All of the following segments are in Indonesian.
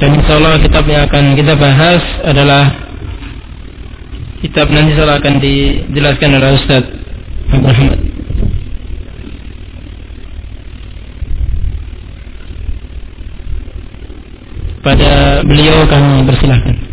Dan insya Allah kitab yang akan kita bahas adalah kitab nanti insya akan dijelaskan oleh Ustaz Muhammad. Pada beliau kami persilahkan.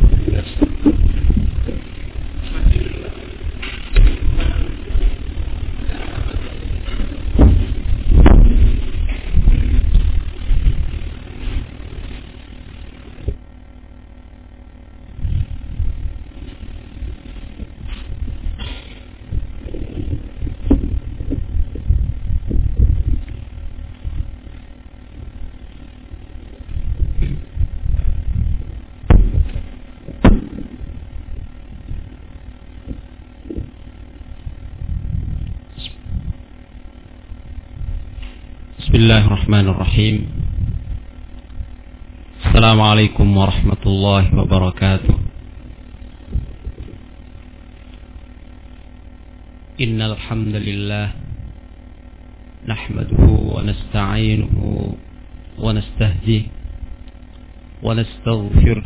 الله الرحمن الرحيم السلام عليكم ورحمة الله وبركاته إن الحمد لله نحمده ونستعينه ونستهديه ونستغفره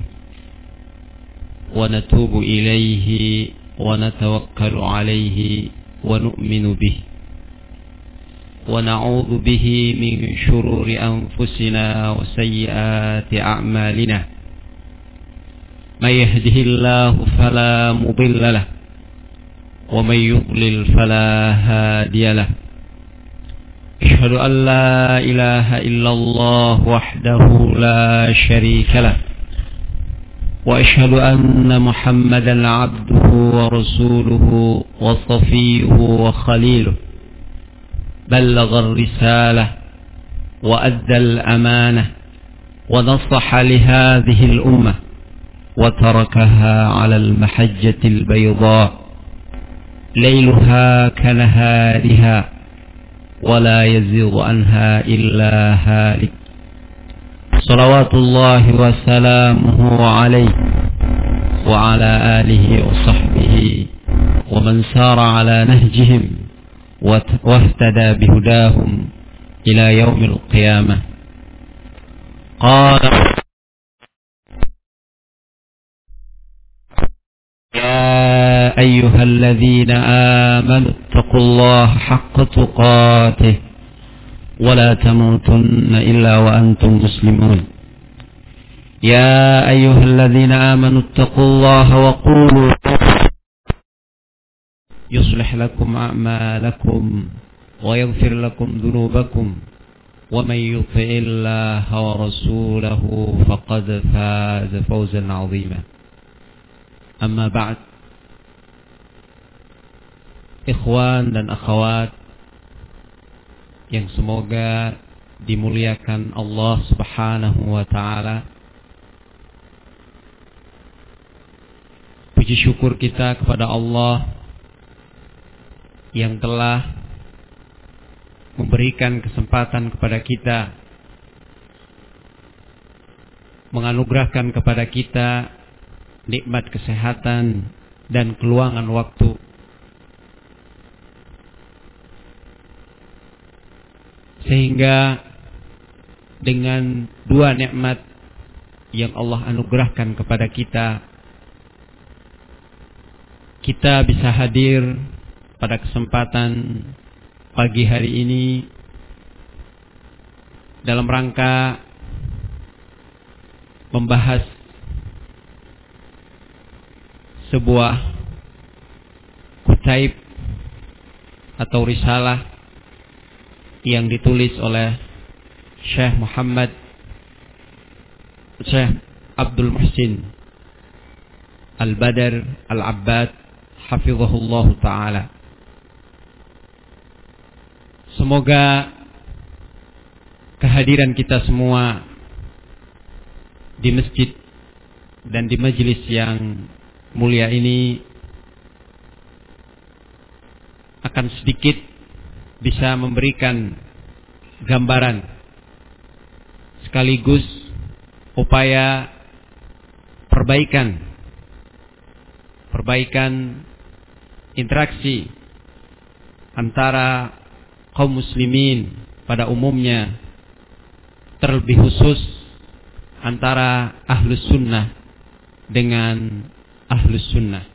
ونتوب إليه ونتوكل عليه ونؤمن به ونعوذ به من شرور أنفسنا وسيئات أعمالنا. من يهده الله فلا مضل له ومن يضلل فلا هادي له. أشهد أن لا إله إلا الله وحده لا شريك له وأشهد أن محمدا عبده ورسوله وصفيه وخليله. بلغ الرسالة وأدى الأمانة ونصح لهذه الأمة وتركها على المحجة البيضاء ليلها كنهارها ولا يزيغ عنها إلا هالك. صلوات الله وسلامه عليه وعلى آله وصحبه ومن سار على نهجهم واهتدى بهداهم إلى يوم القيامة. قال يا أيها الذين آمنوا اتقوا الله حق تقاته ولا تموتن إلا وأنتم مسلمون. يا أيها الذين آمنوا اتقوا الله وقولوا يصلح لكم أعمالكم ويغفر لكم ذنوبكم ومن يطع الله ورسوله فقد فاز فوزا عظيما. أما بعد إخوان dan أخوات yang semoga dimuliakan Allah Subhanahu wa taala. Puji syukur kita kepada Allah yang telah memberikan kesempatan kepada kita menganugerahkan kepada kita nikmat kesehatan dan keluangan waktu. Sehingga dengan dua nikmat yang Allah anugerahkan kepada kita kita bisa hadir pada kesempatan pagi hari ini dalam rangka membahas sebuah kutaib atau risalah yang ditulis oleh Syekh Muhammad Syekh Abdul Muhsin Al-Badar Al-Abbad hafizahullah taala Semoga kehadiran kita semua di masjid dan di majelis yang mulia ini akan sedikit bisa memberikan gambaran sekaligus upaya perbaikan perbaikan interaksi antara kaum muslimin pada umumnya terlebih khusus antara ahlus sunnah dengan ahlus sunnah.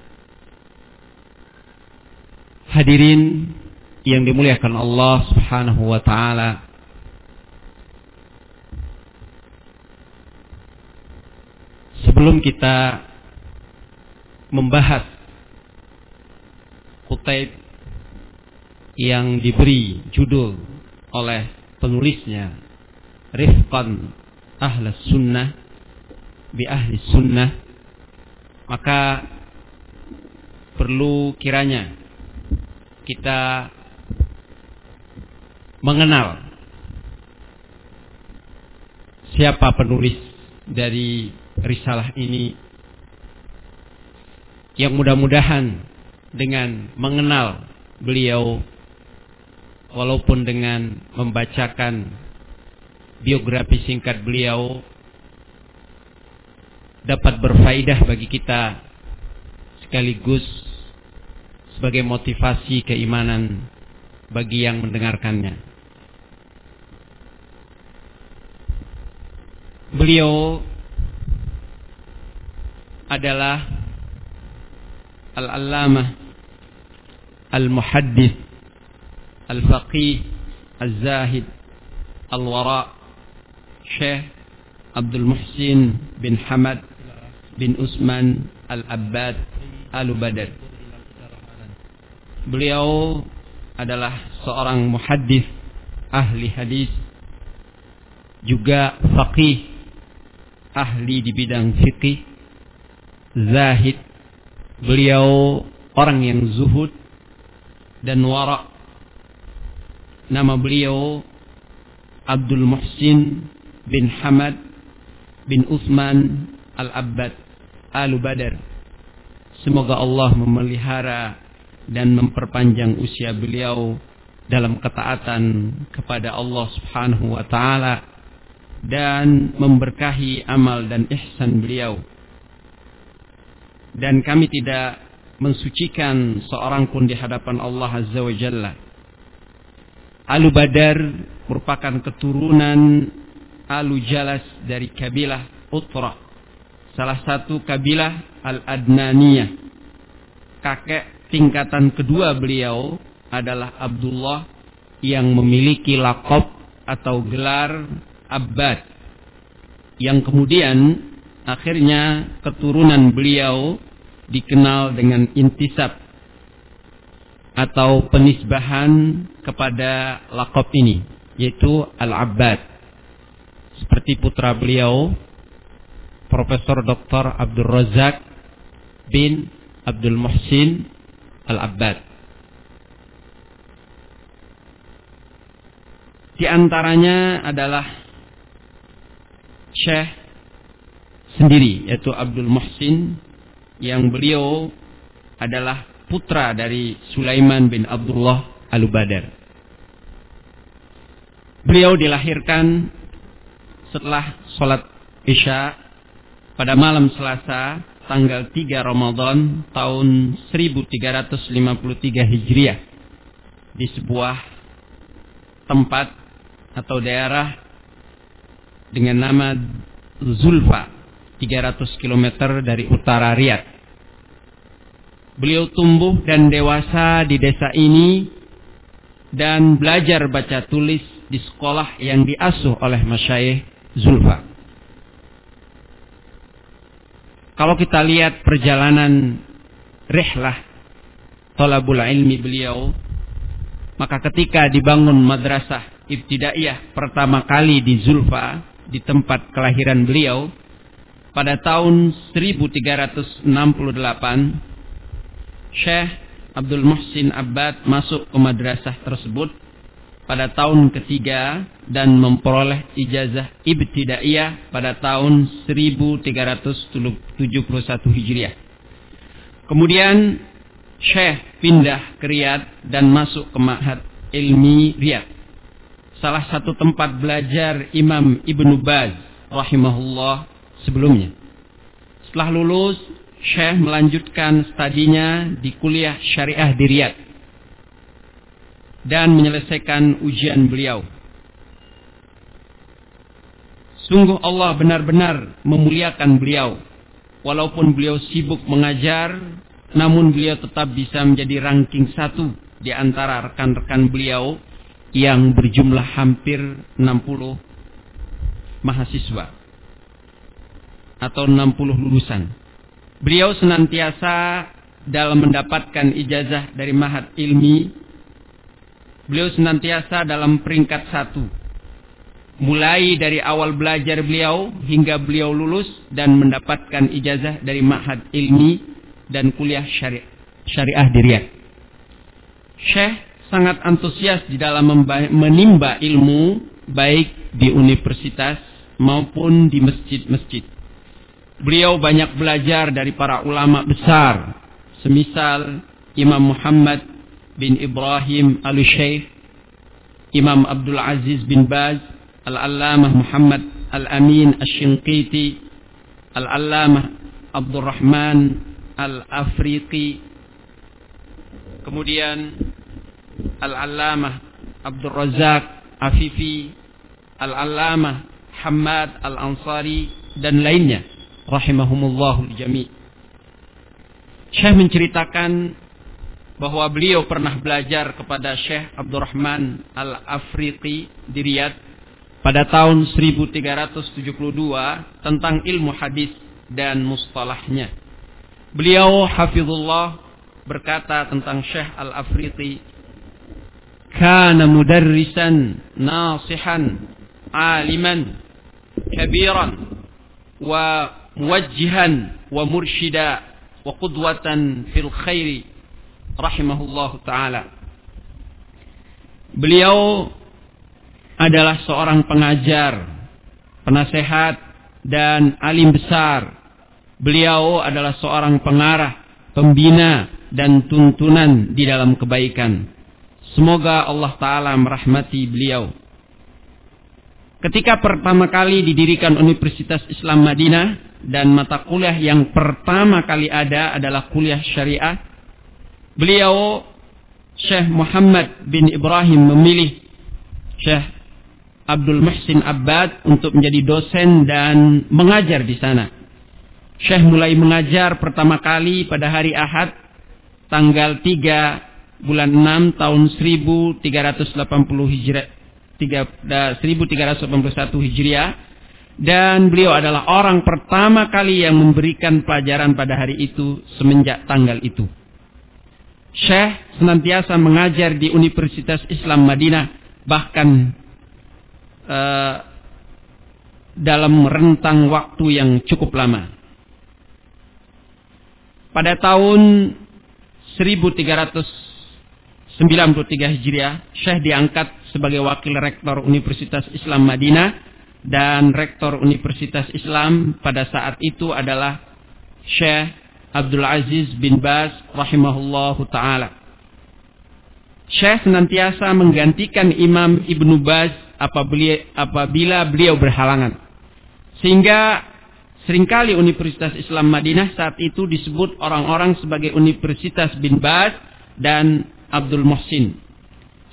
Hadirin yang dimuliakan Allah Subhanahu wa taala. Sebelum kita membahas kutaib yang diberi judul oleh penulisnya Rifqan Ahlus Sunnah bi Ahli Sunnah maka perlu kiranya kita mengenal siapa penulis dari risalah ini yang mudah-mudahan dengan mengenal beliau walaupun dengan membacakan biografi singkat beliau dapat berfaedah bagi kita sekaligus sebagai motivasi keimanan bagi yang mendengarkannya. Beliau adalah Al-Allamah Al-Muhaddith Al-Faqih Al-Zahid Al-Wara Syekh Abdul Muhsin bin Hamad bin Usman Al-Abbad Al-Badar Beliau adalah seorang muhaddis ahli hadis juga faqih ahli di bidang fikih zahid. Beliau orang yang zuhud dan wara nama beliau Abdul Muhsin bin Hamad bin Uthman Al-Abbad Al-Badar semoga Allah memelihara dan memperpanjang usia beliau dalam ketaatan kepada Allah Subhanahu wa taala dan memberkahi amal dan ihsan beliau. Dan kami tidak mensucikan seorang pun di hadapan Allah Azza wa Jalla. Alu Badar merupakan keturunan Alu Jalas dari kabilah Utra. Salah satu kabilah Al-Adnaniyah. Kakek tingkatan kedua beliau adalah Abdullah yang memiliki lakop atau gelar Abbad yang kemudian akhirnya keturunan beliau dikenal dengan intisab atau penisbahan kepada lakop ini yaitu Al-Abbad seperti putra beliau Profesor Dr. Abdul Razak bin Abdul Muhsin Al-Abbad. Di antaranya adalah Syekh sendiri yaitu Abdul Muhsin yang beliau adalah putra dari Sulaiman bin Abdullah Al-Badar. Beliau dilahirkan setelah sholat Isya pada malam Selasa tanggal 3 Ramadan tahun 1353 Hijriah di sebuah tempat atau daerah dengan nama Zulfa 300 km dari utara Riyadh. Beliau tumbuh dan dewasa di desa ini dan belajar baca tulis di sekolah yang diasuh oleh Masyayikh Zulfa. Kalau kita lihat perjalanan rihlah tolabul ilmi beliau, maka ketika dibangun madrasah ibtidaiyah pertama kali di Zulfa, di tempat kelahiran beliau, pada tahun 1368, Syekh Abdul Muhsin Abbad masuk ke madrasah tersebut pada tahun ketiga dan memperoleh ijazah ibtidaiyah pada tahun 1371 Hijriah. Kemudian Syekh pindah ke Riyadh dan masuk ke Ma'had Ilmi Riyadh. Salah satu tempat belajar Imam Ibnu Baz rahimahullah sebelumnya. Setelah lulus, Syekh melanjutkan studinya di kuliah syariah di Riyadh dan menyelesaikan ujian beliau. Sungguh Allah benar-benar memuliakan beliau. Walaupun beliau sibuk mengajar, namun beliau tetap bisa menjadi ranking satu di antara rekan-rekan beliau yang berjumlah hampir 60 mahasiswa atau 60 lulusan. Beliau senantiasa dalam mendapatkan ijazah dari mahat ilmi. Beliau senantiasa dalam peringkat satu. Mulai dari awal belajar beliau hingga beliau lulus dan mendapatkan ijazah dari mahat ilmi dan kuliah syari syariah di Riyadh. Syekh sangat antusias di dalam menimba ilmu baik di universitas maupun di masjid-masjid. Beliau banyak belajar dari para ulama besar, semisal Imam Muhammad bin Ibrahim al-Syeikh, Imam Abdul Aziz bin Baz, Al-Allamah Muhammad Al-Amin Al-Shinqiti, Al-Allamah Abdul Rahman Al-Afriqi, kemudian Al-Allamah Abdul Razak Afifi, Al-Allamah Hamad Al-Ansari dan lainnya rahimahumullahu jami. Syekh menceritakan bahwa beliau pernah belajar kepada Syekh Abdurrahman Al-Afriqi di Riyadh pada tahun 1372 tentang ilmu hadis dan mustalahnya. Beliau hafizullah berkata tentang Syekh Al-Afriqi kana mudarrisan nasihan aliman muwajjihan wa mursyida wa qudwatan fil الله rahimahullahu. Beliau adalah seorang pengajar, penasehat dan alim besar. Beliau adalah seorang pengarah, pembina dan tuntunan di dalam kebaikan. Semoga Allah taala merahmati beliau. Ketika pertama kali didirikan Universitas Islam Madinah dan mata kuliah yang pertama kali ada adalah kuliah syariah, beliau Syekh Muhammad bin Ibrahim memilih Syekh Abdul Muhsin Abbad untuk menjadi dosen dan mengajar di sana. Syekh mulai mengajar pertama kali pada hari Ahad tanggal 3 bulan 6 tahun 1380 Hijrah 1381 Hijriah dan beliau adalah orang pertama kali yang memberikan pelajaran pada hari itu semenjak tanggal itu. Syekh senantiasa mengajar di Universitas Islam Madinah bahkan uh, dalam rentang waktu yang cukup lama. Pada tahun 1300 93 Hijriah, Syekh diangkat sebagai wakil rektor Universitas Islam Madinah dan rektor Universitas Islam pada saat itu adalah Syekh Abdul Aziz bin Baz rahimahullahu taala. Syekh senantiasa menggantikan Imam Ibnu Baz apabila beliau berhalangan. Sehingga sering kali Universitas Islam Madinah saat itu disebut orang-orang sebagai Universitas bin Baz dan Abdul Muhsin.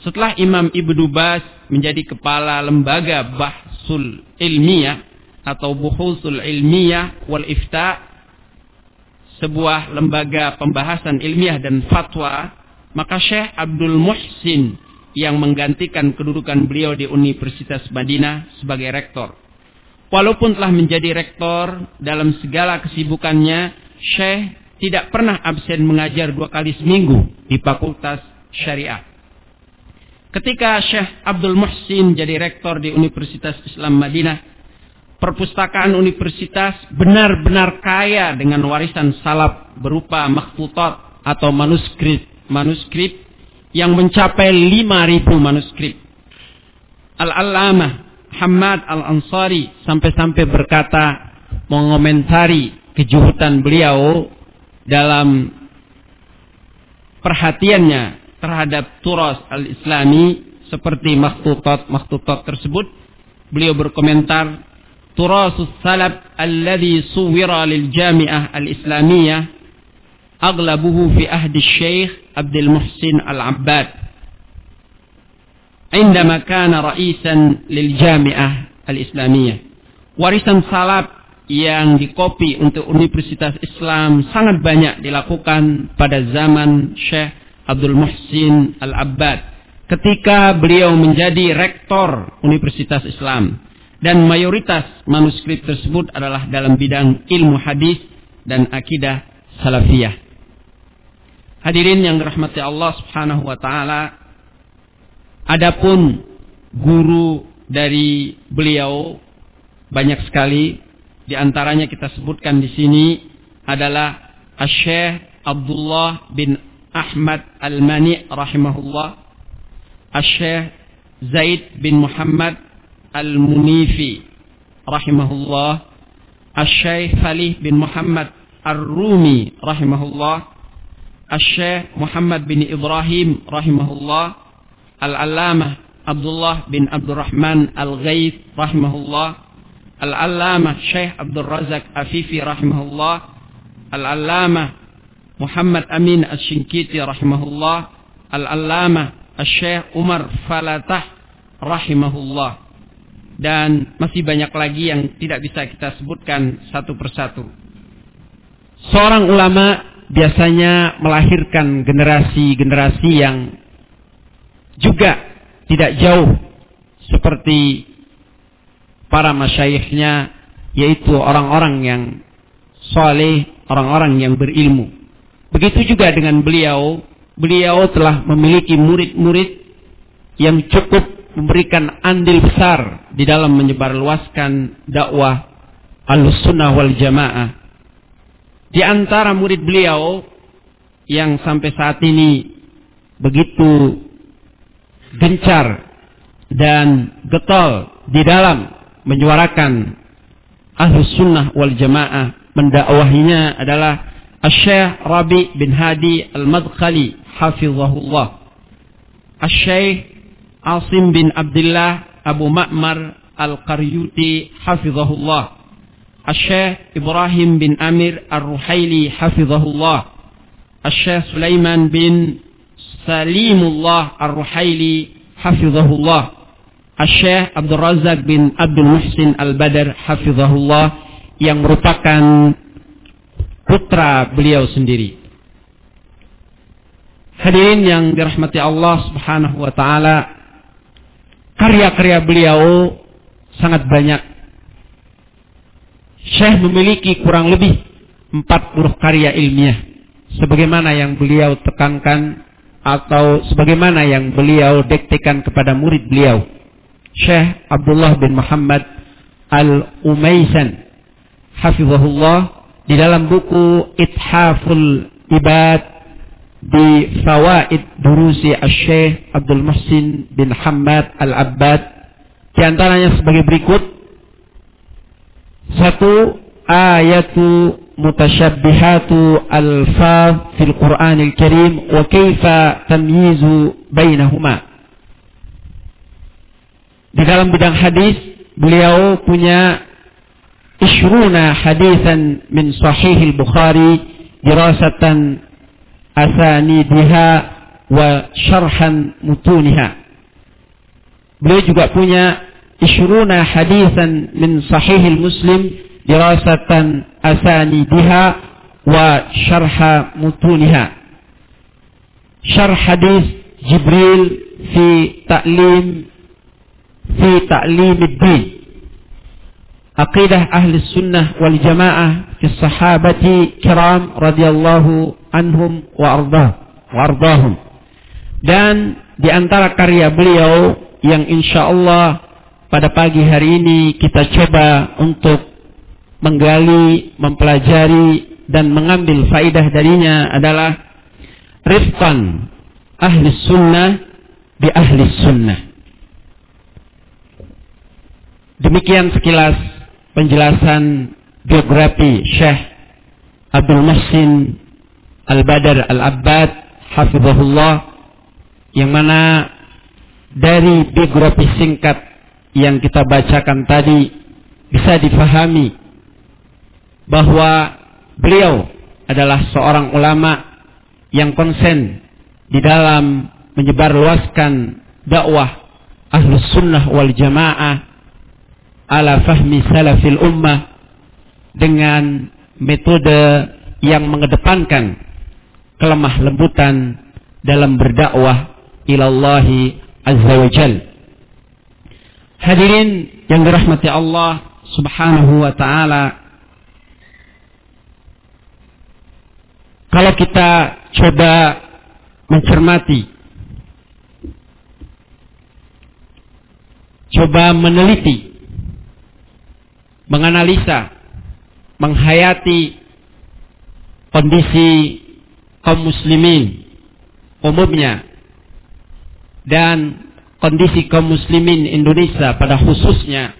Setelah Imam Ibnu Bas menjadi kepala lembaga Bahsul Ilmiah atau Buhusul Ilmiah wal Ifta sebuah lembaga pembahasan ilmiah dan fatwa, maka Syekh Abdul Muhsin yang menggantikan kedudukan beliau di Universitas Madinah sebagai rektor. Walaupun telah menjadi rektor dalam segala kesibukannya, Syekh tidak pernah absen mengajar dua kali seminggu di Fakultas Syariah. Ketika Syekh Abdul Muhsin jadi rektor di Universitas Islam Madinah, perpustakaan universitas benar-benar kaya dengan warisan salaf berupa makhtutat atau manuskrip manuskrip yang mencapai 5000 manuskrip. Al-Allamah Hamad Al-Ansari sampai-sampai berkata mengomentari kejuhutan beliau dalam perhatiannya terhadap turas al-islami seperti makhtutat-makhtutat tersebut beliau berkomentar turasus salaf alladhi suwira lil jami'ah al-islamiyah aglabuhu fi ahdi syekh Abdul Muhsin al-Abbad عندما كان رئيسا للجامعة الإسلامية warisan salaf yang dikopi untuk Universitas Islam sangat banyak dilakukan pada zaman Syekh Abdul Muhsin Al-Abbad ketika beliau menjadi rektor Universitas Islam dan mayoritas manuskrip tersebut adalah dalam bidang ilmu hadis dan akidah salafiyah. Hadirin yang dirahmati Allah Subhanahu wa taala, adapun guru dari beliau banyak sekali di antaranya kita sebutkan di sini adalah Syekh Abdullah bin Ahmad Al-Mani rahimahullah, Syekh Zaid bin Muhammad Al-Munifi rahimahullah, Syekh Falih bin Muhammad Ar-Rumi rahimahullah, Syekh Muhammad bin Ibrahim rahimahullah, Al-Allamah Abdullah bin Abdurrahman Al-Ghaith rahimahullah, Al-Allamah Syekh Abdul Razak Afifi rahimahullah, Al-Allamah Muhammad Amin Al-Shinkiti rahimahullah, Al-Allamah Syekh Umar Falatah rahimahullah. Dan masih banyak lagi yang tidak bisa kita sebutkan satu persatu. Seorang ulama biasanya melahirkan generasi-generasi yang juga tidak jauh seperti para masyayikhnya yaitu orang-orang yang soleh, orang-orang yang berilmu. Begitu juga dengan beliau, beliau telah memiliki murid-murid yang cukup memberikan andil besar di dalam menyebarluaskan dakwah al-sunnah wal jamaah. Di antara murid beliau yang sampai saat ini begitu gencar dan getol di dalam menyuarakan ahlus sunnah wal jamaah mendakwahinya adalah Syekh Rabi bin Hadi Al-Madkhali hafizahullah Syekh Asim bin Abdullah Abu Ma'mar Al-Qaryuti hafizahullah Syekh Ibrahim bin Amir Ar-Ruhaili hafizahullah Syekh Sulaiman bin Salimullah Ar-Ruhaili hafizahullah Syekh Abdul Razak bin Abdul Muhsin Al-Badar hafizahullah yang merupakan putra beliau sendiri. Hadirin yang dirahmati Allah Subhanahu wa taala, karya-karya beliau sangat banyak Syekh memiliki kurang lebih 40 karya ilmiah. Sebagaimana yang beliau tekankan atau sebagaimana yang beliau dektikan kepada murid beliau. Syekh Abdullah bin Muhammad Al-Umaisan. Hafizahullah di dalam buku Ithaful Ibad di Fawaid Durusi Syekh Abdul Muhsin bin Hamad Al-Abbad. Di antaranya sebagai berikut. Satu ayatu mutasyabbihatu al-faz fil Qur'anil Karim wa kaifa tamyizu bainahuma. Di dalam bidang hadis beliau punya عشرون حديثا من صحيح البخاري دراسة أسانيدها وشرحا متونها beliau juga punya isyruna hadisan min sahihil muslim dirasatan asanidiha wa syarha mutuniha syarh hadis Jibril fi ta'lim fi ta'limid din aqidah ahli sunnah wal jamaah fi sahabati kiram radhiyallahu anhum wa ardah wa ardahum dan di antara karya beliau yang insyaallah pada pagi hari ini kita coba untuk menggali, mempelajari dan mengambil faidah darinya adalah rifqan ahli sunnah bi ahli sunnah. Demikian sekilas penjelasan biografi Syekh Abdul Muhsin Al-Badar Al-Abbad Hafizahullah yang mana dari biografi singkat yang kita bacakan tadi bisa difahami bahwa beliau adalah seorang ulama yang konsen di dalam menyebarluaskan dakwah ahlus sunnah wal jamaah ala fahmi salafil ummah dengan metode yang mengedepankan kelemah lembutan dalam berdakwah ilallahi azza wa jal. Hadirin yang dirahmati Allah subhanahu wa ta'ala. Kalau kita coba mencermati, coba meneliti, menganalisa, menghayati kondisi kaum muslimin umumnya dan kondisi kaum muslimin Indonesia pada khususnya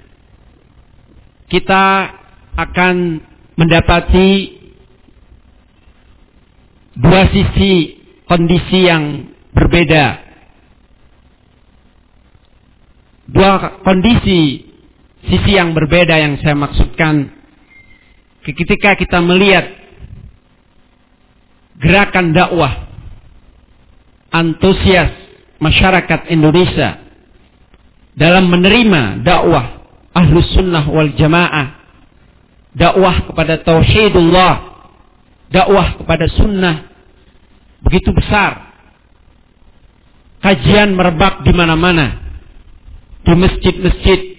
kita akan mendapati dua sisi kondisi yang berbeda. Dua kondisi sisi yang berbeda yang saya maksudkan. Ketika kita melihat gerakan dakwah antusias masyarakat Indonesia dalam menerima dakwah ahlus sunnah wal jamaah dakwah kepada tauhidullah dakwah kepada sunnah begitu besar. Kajian merebak di mana-mana di masjid-masjid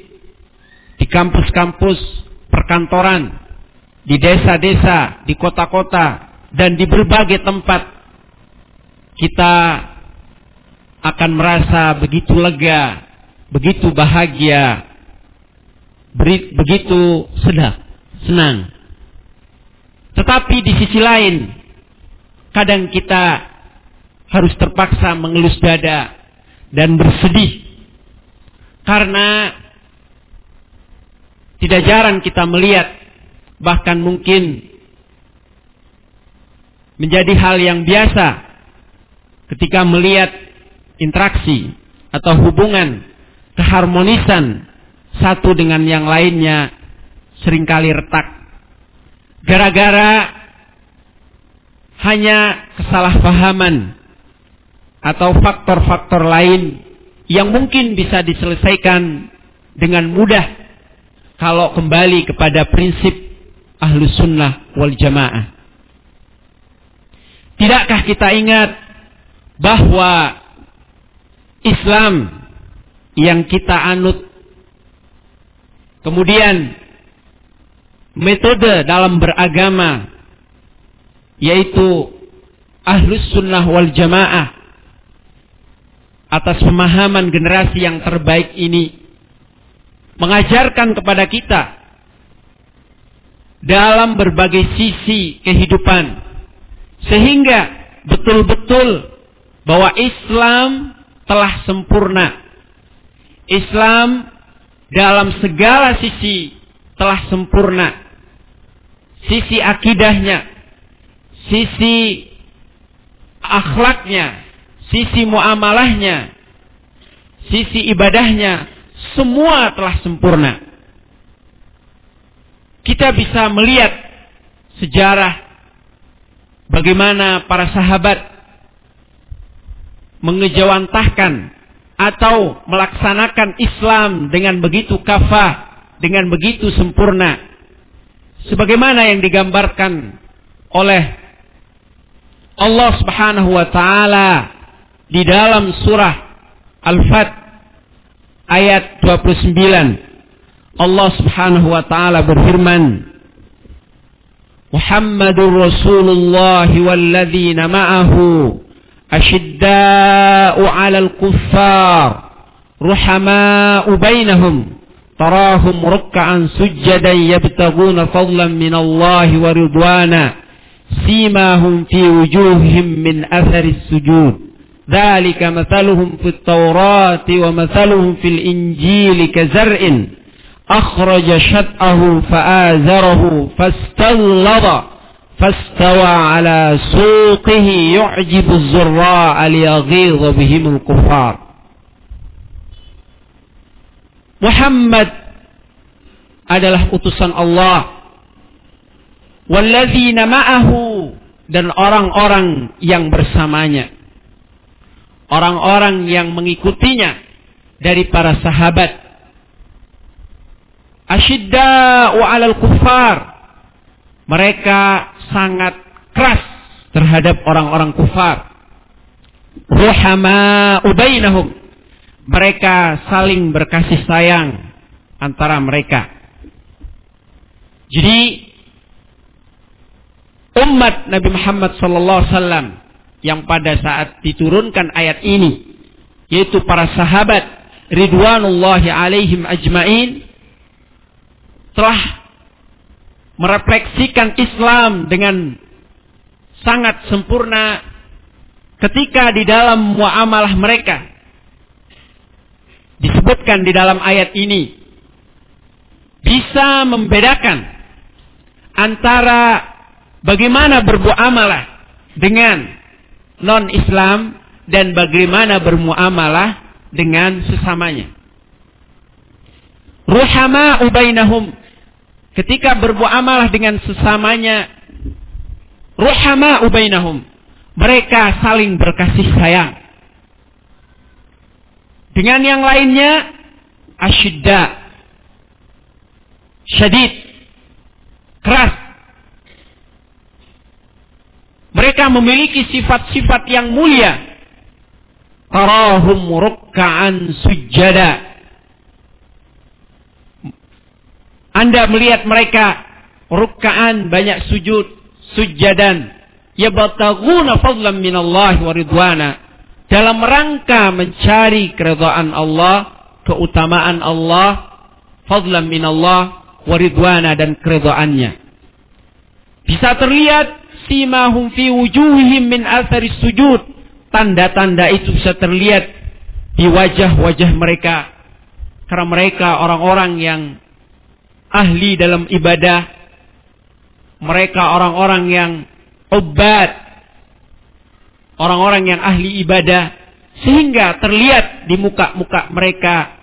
kampus-kampus perkantoran di desa-desa di kota-kota dan di berbagai tempat kita akan merasa begitu lega, begitu bahagia, begitu sedap, senang. Tetapi di sisi lain, kadang kita harus terpaksa mengelus dada dan bersedih karena tidak jarang kita melihat bahkan mungkin menjadi hal yang biasa ketika melihat interaksi atau hubungan keharmonisan satu dengan yang lainnya sering kali retak. Gara-gara hanya kesalahpahaman atau faktor-faktor lain yang mungkin bisa diselesaikan dengan mudah kalau kembali kepada prinsip ahlus sunnah wal jamaah. Tidakkah kita ingat bahwa Islam yang kita anut kemudian metode dalam beragama yaitu ahlus sunnah wal jamaah atas pemahaman generasi yang terbaik ini mengajarkan kepada kita dalam berbagai sisi kehidupan sehingga betul-betul bahwa Islam telah sempurna. Islam dalam segala sisi telah sempurna. Sisi akidahnya, sisi akhlaknya, sisi muamalahnya, sisi ibadahnya, semua telah sempurna. Kita bisa melihat sejarah bagaimana para sahabat mengejawantahkan atau melaksanakan Islam dengan begitu kafah, dengan begitu sempurna. Sebagaimana yang digambarkan oleh Allah Subhanahu wa taala di dalam surah Al-Fat ayat 29. Allah Subhanahu wa taala berfirman, محمد رسول الله والذين معه أشداء على الكفار رحماء بينهم تراهم ركعا سجدا يبتغون فضلا من الله ورضوانا سيماهم في وجوههم من أثر Dzalika mathaluhum في Taurati wa في الإنجيل Injili أخرج akhraja syat'ahu fa'azarahu فاستوى على سوقه يعجب yu'jibu ليغضب بهم الكفار. Muhammad adalah utusan Allah. Walladzina ma'ahu dan orang-orang yang bersamanya orang-orang yang mengikutinya dari para sahabat Asyidda'u 'alal kuffar. Mereka sangat keras terhadap orang-orang kufar. Ruhama ubainahum. Mereka saling berkasih sayang antara mereka. Jadi umat Nabi Muhammad sallallahu alaihi wasallam yang pada saat diturunkan ayat ini yaitu para sahabat ridwanullahi alaihim ajmain telah merefleksikan Islam dengan sangat sempurna ketika di dalam muamalah mereka. Disebutkan di dalam ayat ini bisa membedakan antara bagaimana bermuamalah dengan non-Islam dan bagaimana bermuamalah dengan sesamanya. Ruhama ubainahum ketika bermuamalah dengan sesamanya ruhama ubainahum mereka saling berkasih sayang. Dengan yang lainnya asyidda syadid keras mereka memiliki sifat-sifat yang mulia. Tarahum rukka'an sujada anda melihat mereka rukkaan banyak sujud, sujadan, yabtaghuna fadlan minallahi wa ridwana. Dalam rangka mencari keridhaan Allah, keutamaan Allah, fadlan minallah wa ridwana dan keridhaannya. Bisa terlihat simahum fi wujuhihim min athari sujud. Tanda-tanda itu bisa terlihat di wajah-wajah mereka. Karena mereka orang-orang yang ahli dalam ibadah. Mereka orang-orang yang obat. Orang-orang yang ahli ibadah. Sehingga terlihat di muka-muka mereka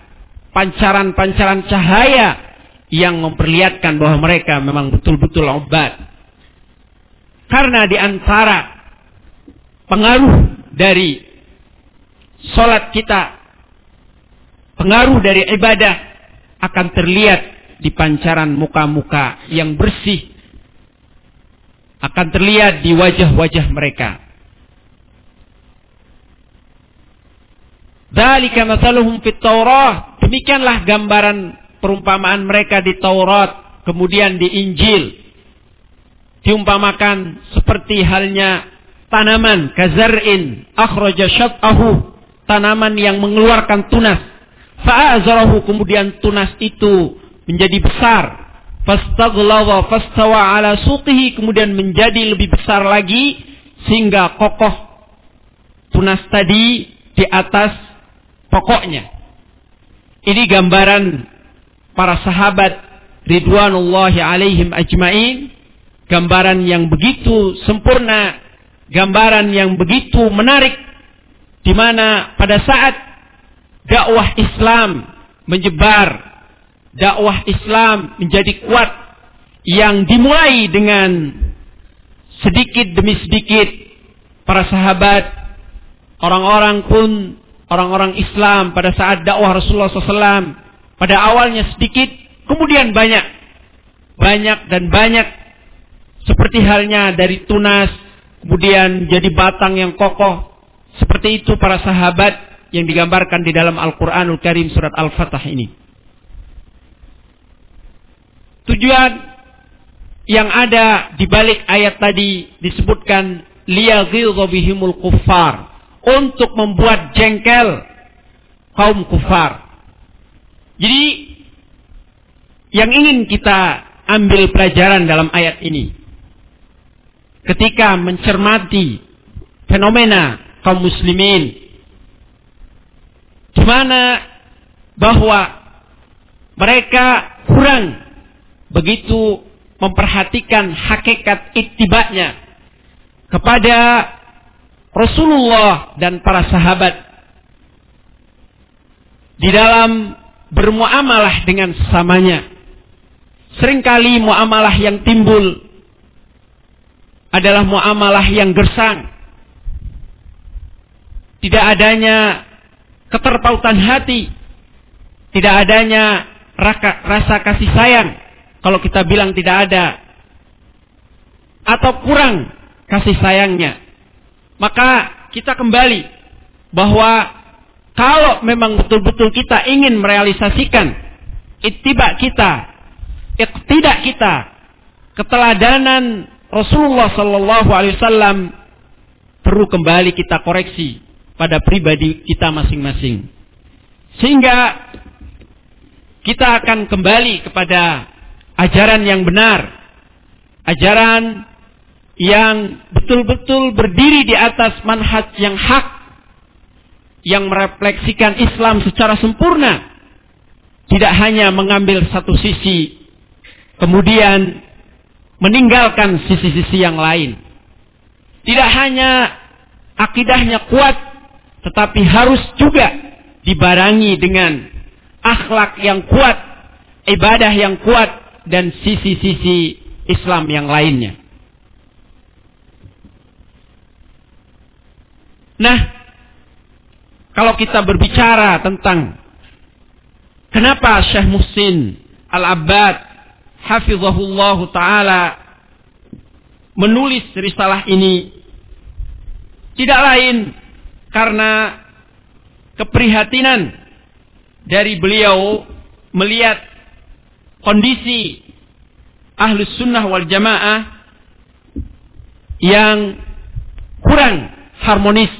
pancaran-pancaran cahaya yang memperlihatkan bahwa mereka memang betul-betul obat. Karena di antara pengaruh dari sholat kita, pengaruh dari ibadah akan terlihat di pancaran muka-muka yang bersih akan terlihat di wajah-wajah mereka. Dzalika mathaluhum fit Taurah. Demikianlah gambaran perumpamaan mereka di Taurat, kemudian di Injil. Diumpamakan seperti halnya tanaman kazar'in akhraja syat'ahu, tanaman yang mengeluarkan tunas. Fa'azarahu kemudian tunas itu menjadi besar. Fastaghlawa fastawa ala suqihi kemudian menjadi lebih besar lagi sehingga kokoh tunas tadi di atas pokoknya. Ini gambaran para sahabat ridwanullahi alaihim ajmain, gambaran yang begitu sempurna, gambaran yang begitu menarik di mana pada saat dakwah Islam menyebar dakwah Islam menjadi kuat yang dimulai dengan sedikit demi sedikit para sahabat orang-orang pun orang-orang Islam pada saat dakwah Rasulullah SAW pada awalnya sedikit kemudian banyak banyak dan banyak seperti halnya dari tunas kemudian jadi batang yang kokoh seperti itu para sahabat yang digambarkan di dalam Al-Quranul Karim surat Al-Fatah ini Tujuan yang ada di balik ayat tadi disebutkan liyaghidha bihimul untuk membuat jengkel kaum kufar. Jadi yang ingin kita ambil pelajaran dalam ayat ini ketika mencermati fenomena kaum muslimin di mana bahwa mereka kurang begitu memperhatikan hakikat ittibanya kepada Rasulullah dan para sahabat di dalam bermuamalah dengan sesamanya. Seringkali muamalah yang timbul adalah muamalah yang gersang. Tidak adanya keterpautan hati, tidak adanya rasa kasih sayang. Kalau kita bilang tidak ada. Atau kurang kasih sayangnya. Maka kita kembali bahwa kalau memang betul-betul kita ingin merealisasikan ittiba kita tidak kita keteladanan Rasulullah Sallallahu Alaihi Wasallam perlu kembali kita koreksi pada pribadi kita masing-masing. Sehingga kita akan kembali kepada ajaran yang benar. Ajaran yang betul-betul berdiri di atas manhaj yang hak yang merefleksikan Islam secara sempurna. Tidak hanya mengambil satu sisi kemudian meninggalkan sisi-sisi yang lain. Tidak hanya akidahnya kuat tetapi harus juga dibarangi dengan akhlak yang kuat ibadah yang kuat dan sisi-sisi Islam yang lainnya. Nah, kalau kita berbicara tentang kenapa Syekh Muhsin Al-Abbad hafizahullah taala menulis risalah ini tidak lain karena keprihatinan dari beliau melihat kondisi ahlus sunnah wal jamaah yang kurang harmonis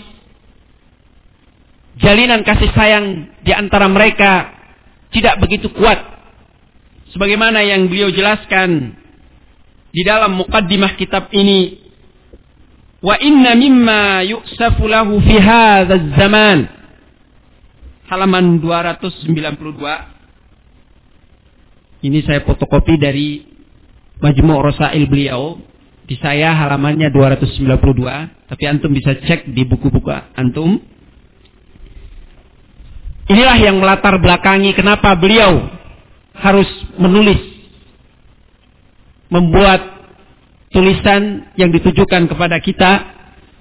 jalinan kasih sayang di antara mereka tidak begitu kuat. Sebagaimana yang beliau jelaskan di dalam mukaddimah kitab ini. Wa inna mimma yu'safu lahu fi hadzal zaman. Halaman 292. Ini saya fotokopi dari Majmu' Rasail beliau. Di saya halamannya 292. Tapi antum bisa cek di buku-buku antum Inilah yang melatar belakangi kenapa beliau harus menulis, membuat tulisan yang ditujukan kepada kita.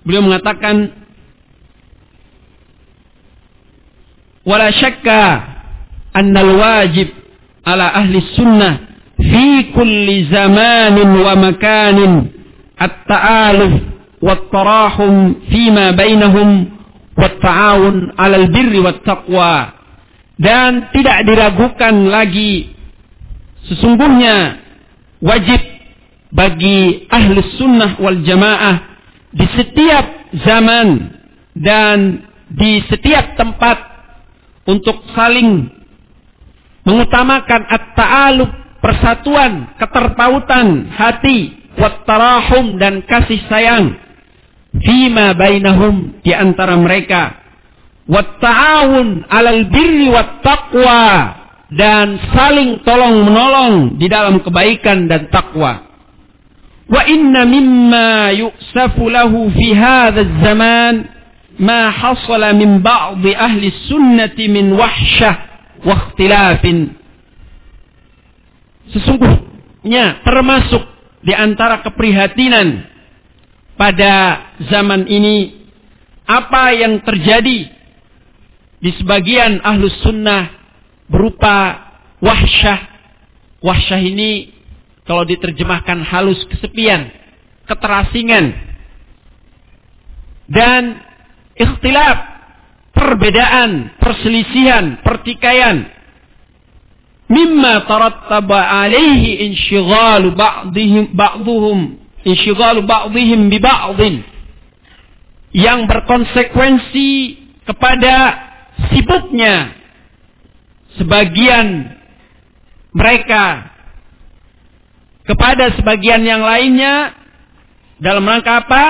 Beliau mengatakan, "Wala syakka annal wajib ala ahli sunnah fi kulli zamanin wa makanin at-ta'aluf wa tarahum fima bainahum Watta'awun alal birri wat taqwa. Dan tidak diragukan lagi sesungguhnya wajib bagi ahli sunnah wal jamaah di setiap zaman dan di setiap tempat untuk saling mengutamakan at-ta'alub persatuan, keterpautan hati, wat tarahum dan kasih sayang fima bainahum di antara mereka wat 'alal birri wat taqwa dan saling tolong menolong di dalam kebaikan dan takwa. Wa inna mimma yu'safu lahu fi hadha zaman ma hasala min ba'd ahli sunnati min wahsyah wa ikhtilafin. Sesungguhnya termasuk di antara keprihatinan pada zaman ini apa yang terjadi di sebagian ahlus sunnah berupa wahsyah. Wahsyah ini kalau diterjemahkan halus kesepian, keterasingan, dan ikhtilaf, perbedaan, perselisihan, pertikaian. Mimma tarattaba alaihi insyighalu ba'dihim ba'duhum insyighalu ba'dihim bi yang berkonsekuensi kepada sibuknya sebagian mereka kepada sebagian yang lainnya dalam rangka apa?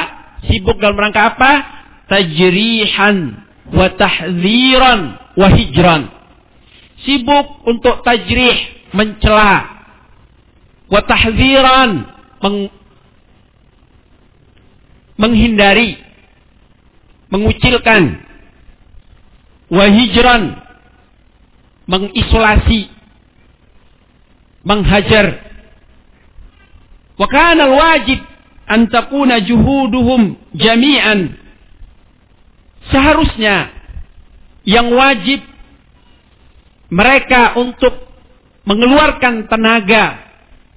Sibuk dalam rangka apa? Tajrihan wa tahdziran wa hijran. Sibuk untuk tajrih, mencela. Wa tahdziran, menghindari, mengucilkan, wahijran, mengisolasi, menghajar. Wa kana wajib an takuna juhuduhum jami'an. Seharusnya yang wajib mereka untuk mengeluarkan tenaga,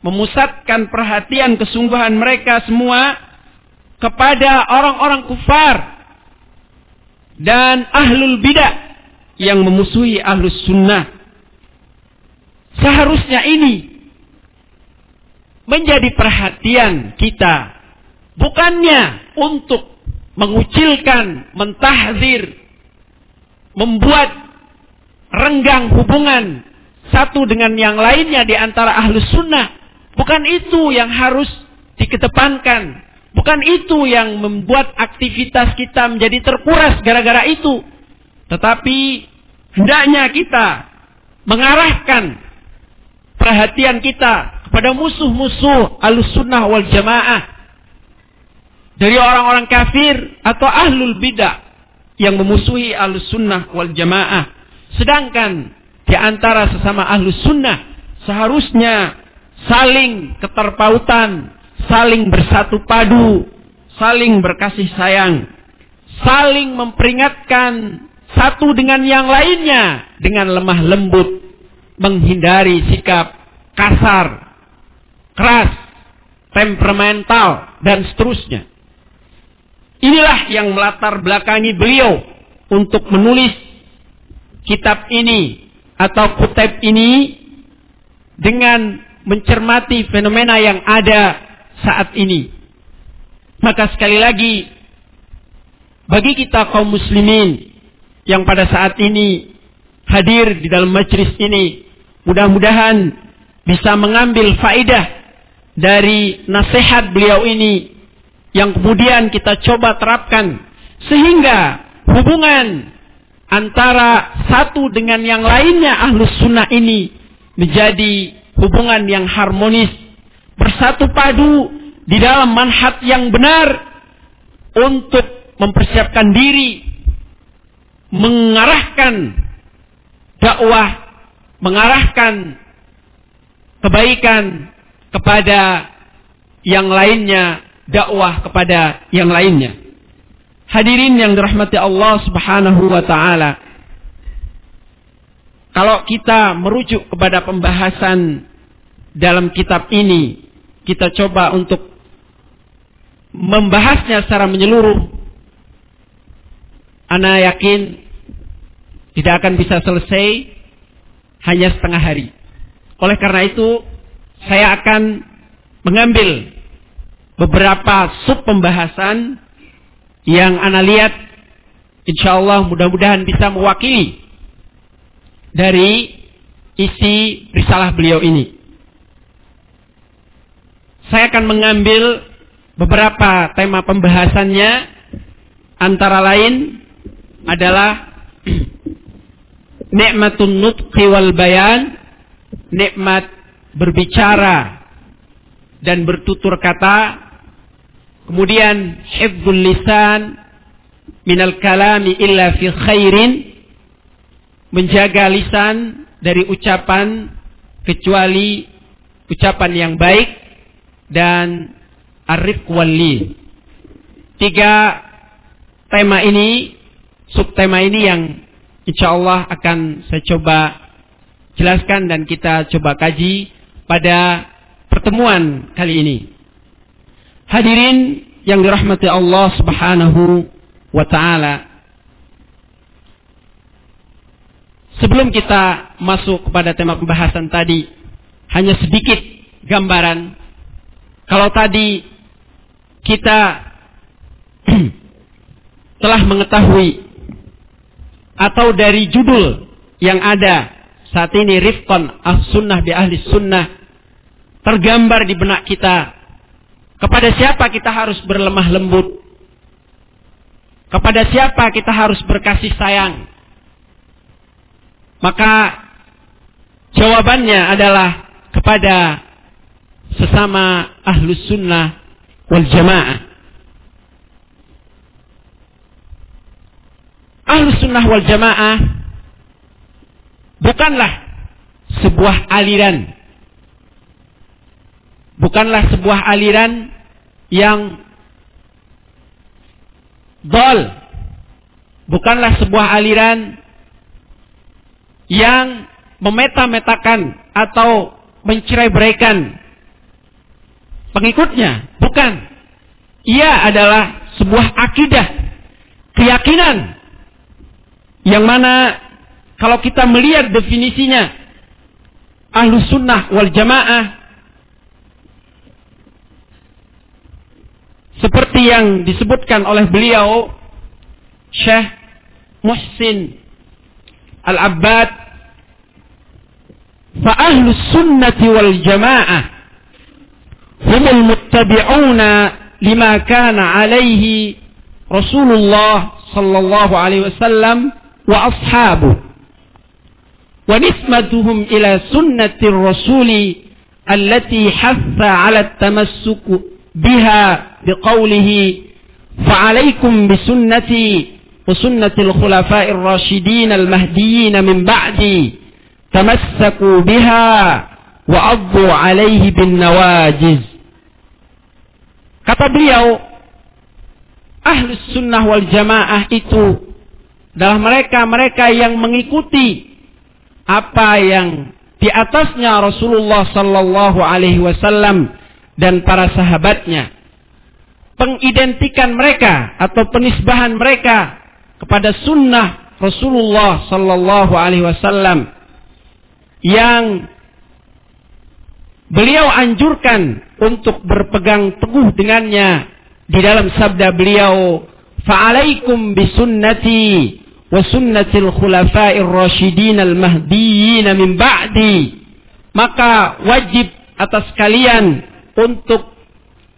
memusatkan perhatian kesungguhan mereka semua kepada orang-orang kufar dan ahlul bidah yang memusuhi ahlus sunnah. Seharusnya ini menjadi perhatian kita. Bukannya untuk mengucilkan, mentahzir, membuat renggang hubungan satu dengan yang lainnya di antara ahlus sunnah. Bukan itu yang harus dikedepankan. Bukan itu yang membuat aktivitas kita menjadi terkuras gara-gara itu. Tetapi hendaknya kita mengarahkan perhatian kita kepada musuh-musuh al-sunnah wal jamaah. Dari orang-orang kafir atau ahlul bidah yang memusuhi al-sunnah wal jamaah. Sedangkan di antara sesama ahlus sunnah seharusnya saling keterpautan, saling bersatu padu, saling berkasih sayang, saling memperingatkan satu dengan yang lainnya dengan lemah lembut, menghindari sikap kasar, keras, temperamental, dan seterusnya. Inilah yang melatar belakangi beliau untuk menulis kitab ini atau kutip ini dengan mencermati fenomena yang ada saat ini. Maka sekali lagi bagi kita kaum muslimin yang pada saat ini hadir di dalam majlis ini mudah-mudahan bisa mengambil faidah dari nasihat beliau ini yang kemudian kita coba terapkan sehingga hubungan antara satu dengan yang lainnya ahlus sunnah ini menjadi hubungan yang harmonis bersatu padu di dalam manhat yang benar untuk mempersiapkan diri mengarahkan dakwah mengarahkan kebaikan kepada yang lainnya, dakwah kepada yang lainnya. Hadirin yang dirahmati Allah Subhanahu wa taala. Kalau kita merujuk kepada pembahasan dalam kitab ini, kita coba untuk membahasnya secara menyeluruh. Ana yakin tidak akan bisa selesai hanya setengah hari. Oleh karena itu, saya akan mengambil beberapa sub pembahasan yang Anda lihat insya Allah mudah-mudahan bisa mewakili dari isi risalah beliau ini. Saya akan mengambil beberapa tema pembahasannya. Antara lain adalah nikmatun nutqi wal bayan nikmat berbicara dan bertutur kata, kemudian hifdzul lisan minal kalami illa fi khairin, menjaga lisan dari ucapan kecuali ucapan yang baik dan arif wali. Tiga tema ini, subtema ini yang insya Allah akan saya coba jelaskan dan kita coba kaji pada pertemuan kali ini. Hadirin yang dirahmati Allah Subhanahu wa taala. Sebelum kita masuk kepada tema pembahasan tadi, hanya sedikit gambaran. Kalau tadi kita telah mengetahui atau dari judul yang ada saat ini rifqan as-sunnah bi ahli sunnah tergambar di benak kita. Kepada siapa kita harus berlemah lembut? Kepada siapa kita harus berkasih sayang? Maka jawabannya adalah kepada sesama ahlus sunnah wal jamaah. Ahlus sunnah wal jamaah bukanlah sebuah aliran. Bukanlah sebuah aliran yang dol. Bukanlah sebuah aliran yang memeta-metakan atau mencerai-beraikan pengikutnya. Bukan. Ia adalah sebuah akidah, keyakinan yang mana kalau kita melihat definisinya ahlu sunnah wal jamaah seperti yang disebutkan oleh beliau Syekh Muhsin Al-Abbad fa ahlu sunnati wal jamaah هم المتبعون لما كان عليه رسول الله صلى الله عليه وسلم وأصحابه. ونسبتهم إلى سنة الرسول التي حث على التمسك بها بقوله فعليكم بسنتي وسنة الخلفاء الراشدين المهديين من بعدي تمسكوا بها وعضوا عليه بالنواجز Kata beliau, ahlus sunnah wal jamaah itu adalah mereka-mereka yang mengikuti apa yang di atasnya Rasulullah sallallahu alaihi wasallam dan para sahabatnya. Pengidentikan mereka atau penisbahan mereka kepada sunnah Rasulullah sallallahu alaihi wasallam yang beliau anjurkan untuk berpegang teguh dengannya. Di dalam sabda beliau fa'alaikum bisunnati wa sunnatil khulafa'ir rasyidin al mahdiyyin min ba'di. Maka wajib atas kalian untuk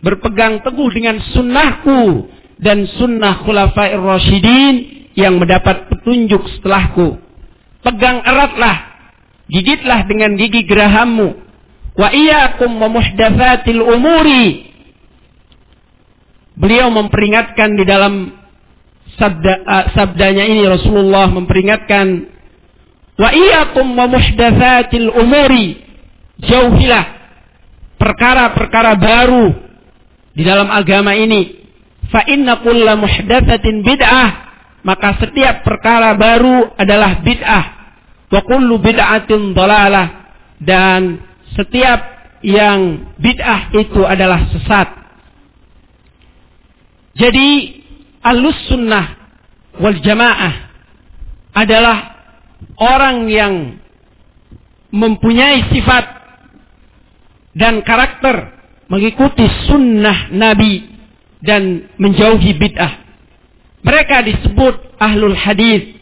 berpegang teguh dengan sunnahku dan sunnah khulafa'ir rasyidin yang mendapat petunjuk setelahku. Pegang eratlah gigitlah dengan gigi gerahammu Wa iyyakum wa umuri. Beliau memperingatkan di dalam sabda uh, sabdanya ini Rasulullah memperingatkan wa iyyakum wa muhdatsatil umuri. Jauhilah perkara-perkara baru di dalam agama ini. Fa inna kulla muhdatsatin bid'ah. Maka setiap perkara baru adalah bid'ah. Wa kullu bid'atin dalalah. Dan setiap yang bid'ah itu adalah sesat. Jadi alus sunnah wal jamaah adalah orang yang mempunyai sifat dan karakter mengikuti sunnah Nabi dan menjauhi bid'ah. Mereka disebut ahlul hadis,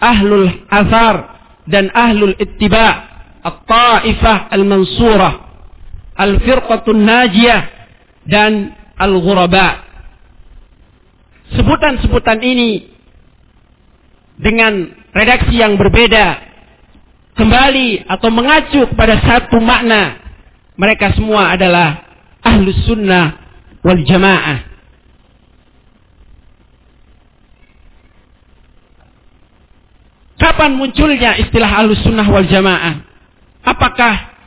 ahlul azhar dan ahlul ittiba' At-Ta'ifah Al-Mansurah, Al-Firqatun Najiyah, dan Al-Ghuraba. Sebutan-sebutan ini dengan redaksi yang berbeda kembali atau mengacu kepada satu makna. Mereka semua adalah ahlus sunnah wal jamaah. Kapan munculnya istilah ahlus sunnah wal jamaah? Apakah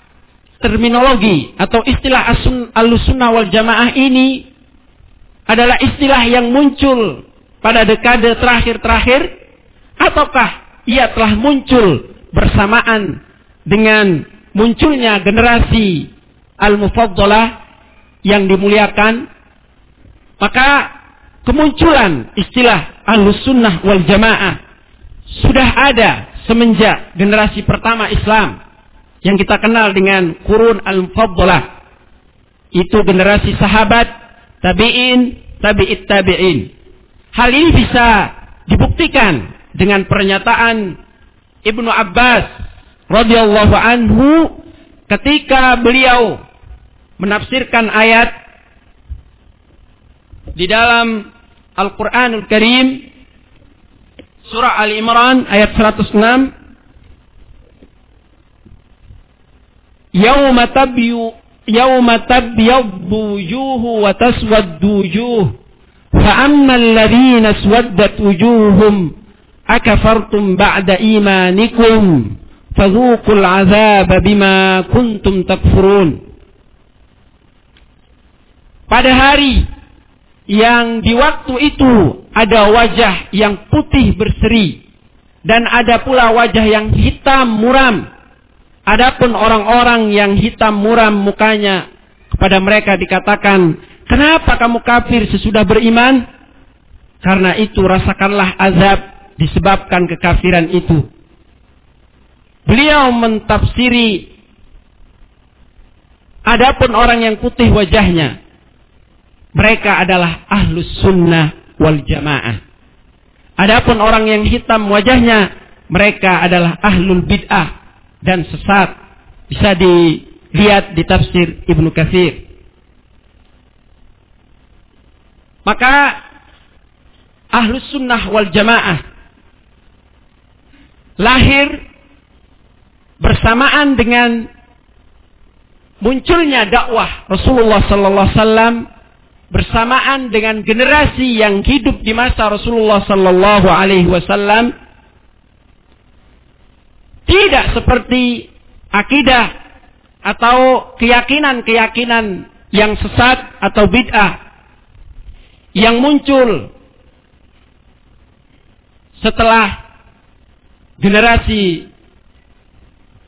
terminologi atau istilah al-sunnah wal jamaah ini adalah istilah yang muncul pada dekade terakhir-terakhir? Ataukah ia telah muncul bersamaan dengan munculnya generasi al-mufaddalah yang dimuliakan? Maka kemunculan istilah al-sunnah wal jamaah sudah ada semenjak generasi pertama Islam yang kita kenal dengan kurun al-fadlah. Itu generasi sahabat, tabi'in, tabi'it tabi'in. Hal ini bisa dibuktikan dengan pernyataan Ibnu Abbas radhiyallahu anhu ketika beliau menafsirkan ayat di dalam Al-Qur'anul Karim surah Al Imran ayat 106 yauma tabyu yauma tabyaddu wujuhu wa taswaddu wujuh fa amma alladhina wujuhum akafartum ba'da imanikum fadhuqul azaba pada hari yang di waktu itu ada wajah yang putih berseri dan ada pula wajah yang hitam muram. Adapun orang-orang yang hitam muram mukanya kepada mereka dikatakan, "Kenapa kamu kafir sesudah beriman?" Karena itu rasakanlah azab disebabkan kekafiran itu. Beliau mentafsiri Adapun orang yang putih wajahnya, mereka adalah ahlus sunnah wal jamaah. Adapun orang yang hitam wajahnya, mereka adalah ahlul bid'ah dan sesat. Bisa dilihat di tafsir Ibnu Katsir. Maka ahlus sunnah wal jamaah lahir bersamaan dengan munculnya dakwah Rasulullah sallallahu alaihi wasallam bersamaan dengan generasi yang hidup di masa Rasulullah sallallahu alaihi wasallam tidak seperti akidah atau keyakinan-keyakinan yang sesat atau bid'ah yang muncul setelah generasi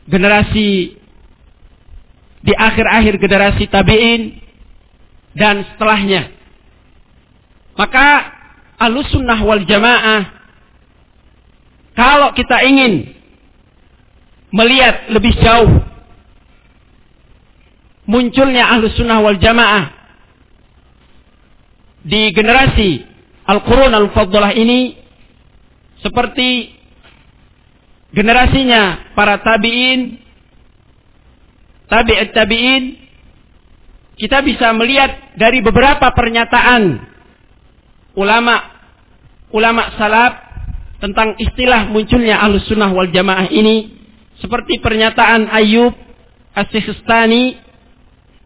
generasi di akhir-akhir generasi tabi'in dan setelahnya. Maka alusunnah wal jamaah kalau kita ingin melihat lebih jauh munculnya ahlus sunnah wal jamaah di generasi Al-Qurun Al-Faddalah ini seperti generasinya para tabi'in tabi'at tabi'in kita bisa melihat dari beberapa pernyataan ulama ulama salaf tentang istilah munculnya ahlus sunnah wal jamaah ini seperti pernyataan Ayub As-Sistani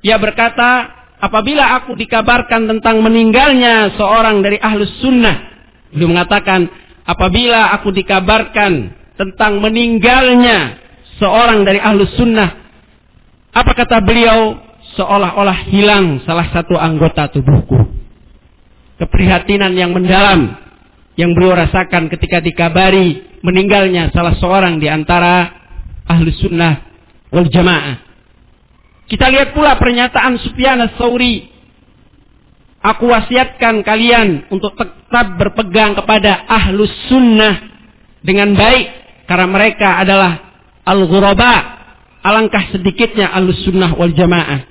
ia berkata apabila aku dikabarkan tentang meninggalnya seorang dari ahlus sunnah beliau mengatakan apabila aku dikabarkan tentang meninggalnya seorang dari ahlus sunnah apa kata beliau? Seolah-olah hilang salah satu anggota tubuhku. Keprihatinan yang mendalam yang beliau rasakan ketika dikabari meninggalnya salah seorang di antara ahlu sunnah wal jamaah. Kita lihat pula pernyataan Sufyan sauri Aku wasiatkan kalian untuk tetap berpegang kepada ahlus sunnah dengan baik karena mereka adalah al-ghuraba alangkah sedikitnya alus sunnah wal jamaah.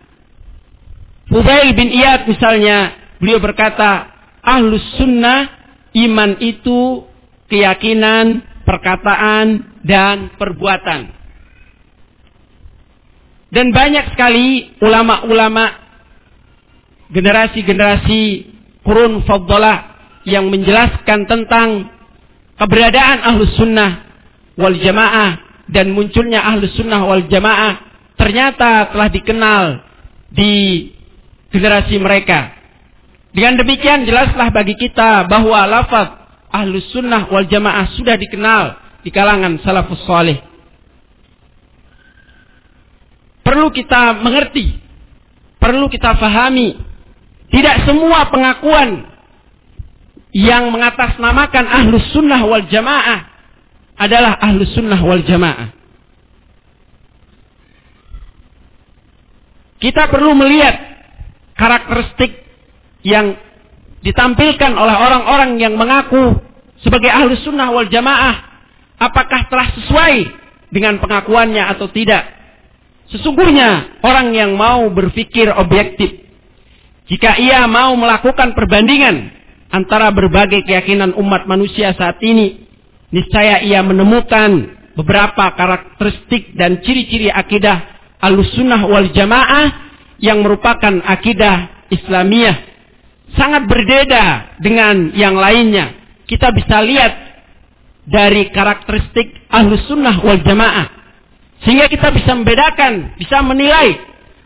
Fudail bin Iyad misalnya, beliau berkata, ahlus sunnah iman itu keyakinan, perkataan, dan perbuatan. Dan banyak sekali ulama-ulama generasi-generasi kurun faddalah yang menjelaskan tentang keberadaan ahlus sunnah wal jamaah dan munculnya ahlu sunnah wal jamaah ternyata telah dikenal di generasi mereka. Dengan demikian jelaslah bagi kita bahwa lafaz ahlu sunnah wal jamaah sudah dikenal di kalangan salafus salih. Perlu kita mengerti, perlu kita fahami, tidak semua pengakuan yang mengatasnamakan ahlu sunnah wal jamaah adalah ahlu sunnah wal jamaah. Kita perlu melihat karakteristik yang ditampilkan oleh orang-orang yang mengaku sebagai ahlu sunnah wal jamaah. Apakah telah sesuai dengan pengakuannya atau tidak. Sesungguhnya orang yang mau berpikir objektif. Jika ia mau melakukan perbandingan antara berbagai keyakinan umat manusia saat ini niscaya ia menemukan beberapa karakteristik dan ciri-ciri akidah al-sunnah wal jamaah yang merupakan akidah Islamiyah. Sangat berbeda dengan yang lainnya. Kita bisa lihat dari karakteristik ahlus sunnah wal jamaah. Sehingga kita bisa membedakan, bisa menilai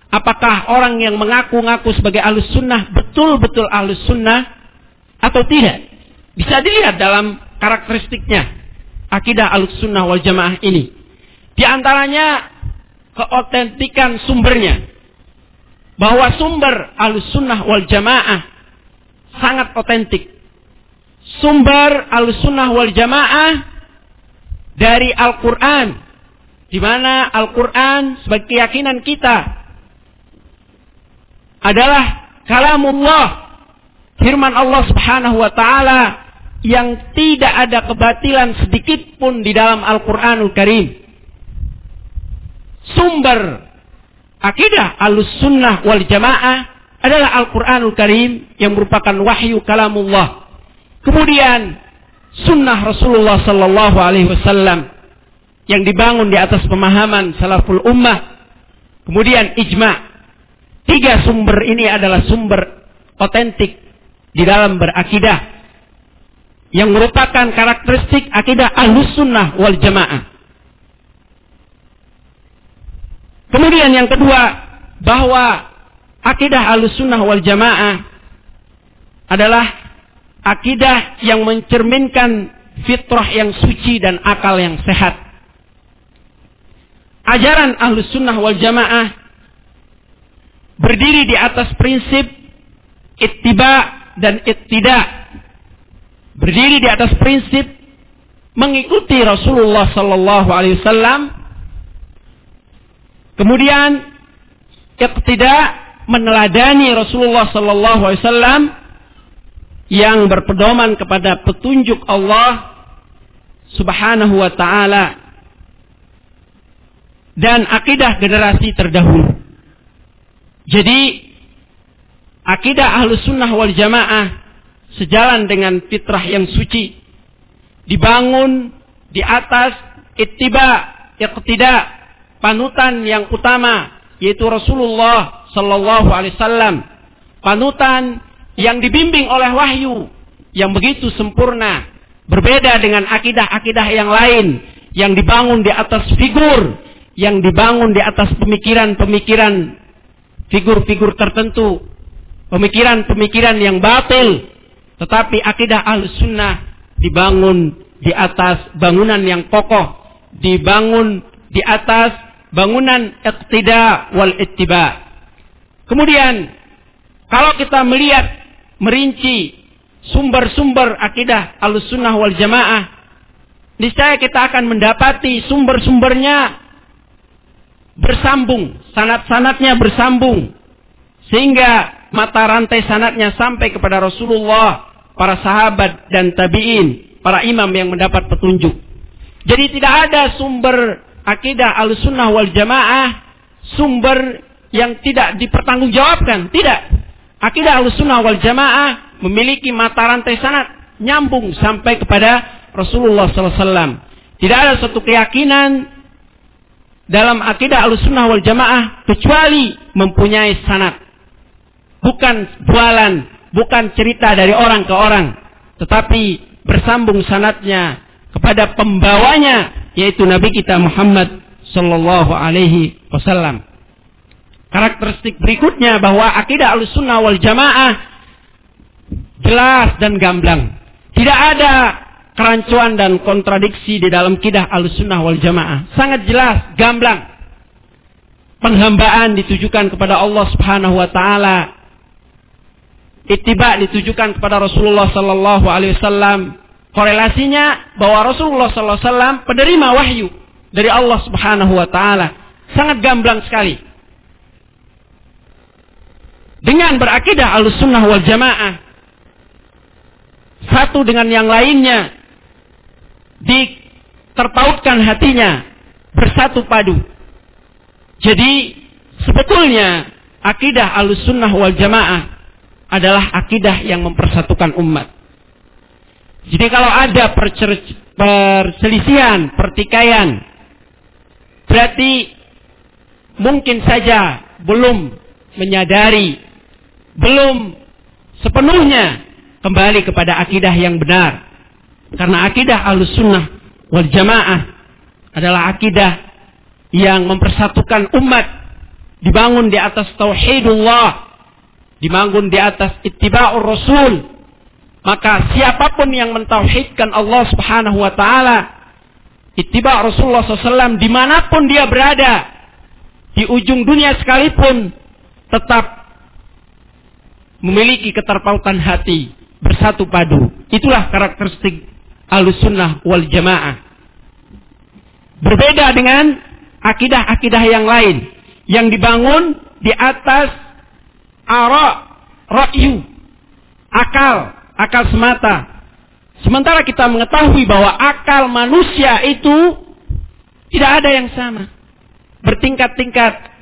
apakah orang yang mengaku-ngaku sebagai ahlus sunnah betul-betul ahlus sunnah atau tidak. Bisa dilihat dalam karakteristiknya akidah al-sunnah wal jamaah ini. Di antaranya keotentikan sumbernya. Bahwa sumber al-sunnah wal jamaah sangat otentik. Sumber al-sunnah wal jamaah dari Al-Quran di mana Al-Quran sebagai keyakinan kita adalah kalamullah, firman Allah Subhanahu wa taala yang tidak ada kebatilan sedikit pun di dalam Al-Qur'anul Karim. Sumber akidah Ahlussunnah wal Jamaah adalah Al-Qur'anul Karim yang merupakan wahyu kalamullah. Kemudian sunnah Rasulullah sallallahu alaihi wasallam yang dibangun di atas pemahaman salaful ummah. Kemudian ijma. Tiga sumber ini adalah sumber otentik di dalam berakidah yang merupakan karakteristik akidah ahlus sunnah wal jamaah. Kemudian yang kedua, bahwa akidah ahlus sunnah wal jamaah adalah akidah yang mencerminkan fitrah yang suci dan akal yang sehat. Ajaran ahlus sunnah wal jamaah berdiri di atas prinsip ittiba dan ittida. Berdiri di atas prinsip mengikuti Rasulullah sallallahu alaihi wasallam. Kemudian tidak meneladani Rasulullah sallallahu alaihi wasallam yang berpedoman kepada petunjuk Allah Subhanahu wa taala dan akidah generasi terdahulu. Jadi akidah Ahlus Sunnah wal Jamaah sejalan dengan fitrah yang suci dibangun di atas ittiba iqtida panutan yang utama yaitu Rasulullah sallallahu alaihi wasallam panutan yang dibimbing oleh wahyu yang begitu sempurna berbeda dengan akidah-akidah yang lain yang dibangun di atas figur yang dibangun di atas pemikiran-pemikiran figur-figur tertentu pemikiran-pemikiran yang batil tetapi akidah al-sunnah dibangun di atas bangunan yang kokoh. Dibangun di atas bangunan iktida wal ittiba. Kemudian, kalau kita melihat, merinci sumber-sumber akidah al-sunnah wal jamaah, niscaya kita akan mendapati sumber-sumbernya bersambung, sanat-sanatnya bersambung. Sehingga mata rantai sanatnya sampai kepada Rasulullah para sahabat dan tabi'in, para imam yang mendapat petunjuk. Jadi tidak ada sumber akidah al-sunnah wal jamaah, sumber yang tidak dipertanggungjawabkan. Tidak. Akidah al-sunnah wal jamaah memiliki mata rantai sanat nyambung sampai kepada Rasulullah SAW. Tidak ada satu keyakinan dalam akidah al-sunnah wal jamaah kecuali mempunyai sanat. Bukan bualan, bukan cerita dari orang ke orang, tetapi bersambung sanatnya kepada pembawanya yaitu Nabi kita Muhammad sallallahu alaihi wasallam. Karakteristik berikutnya bahwa akidah al-sunnah wal Jamaah jelas dan gamblang. Tidak ada kerancuan dan kontradiksi di dalam akidah al-sunnah wal Jamaah. Sangat jelas, gamblang. Penghambaan ditujukan kepada Allah Subhanahu wa taala ittiba ditujukan kepada Rasulullah sallallahu alaihi wasallam. Korelasinya bahwa Rasulullah sallallahu alaihi wasallam penerima wahyu dari Allah Subhanahu wa taala. Sangat gamblang sekali. Dengan berakidah Ahlussunnah wal Jamaah satu dengan yang lainnya diterpautkan hatinya bersatu padu. Jadi sebetulnya akidah Ahlussunnah wal Jamaah adalah akidah yang mempersatukan umat. Jadi kalau ada perselisihan, pertikaian, berarti mungkin saja belum menyadari, belum sepenuhnya kembali kepada akidah yang benar. Karena akidah alus sunnah wal jamaah adalah akidah yang mempersatukan umat. Dibangun di atas tauhidullah. Dibangun di atas ittiba'ur rasul. Maka siapa pun yang mentauhidkan Allah subhanahu wa ta'ala ittiba' Rasulullah SAW di mana pun dia berada di ujung dunia sekalipun tetap memiliki keterpautan hati bersatu padu. Itulah karakteristik al-sunnah wal jamaah berbeda dengan akidah-akidah yang lain yang dibangun di atas ara, ra'yu, akal, akal semata. Sementara kita mengetahui bahwa akal manusia itu tidak ada yang sama. Bertingkat-tingkat.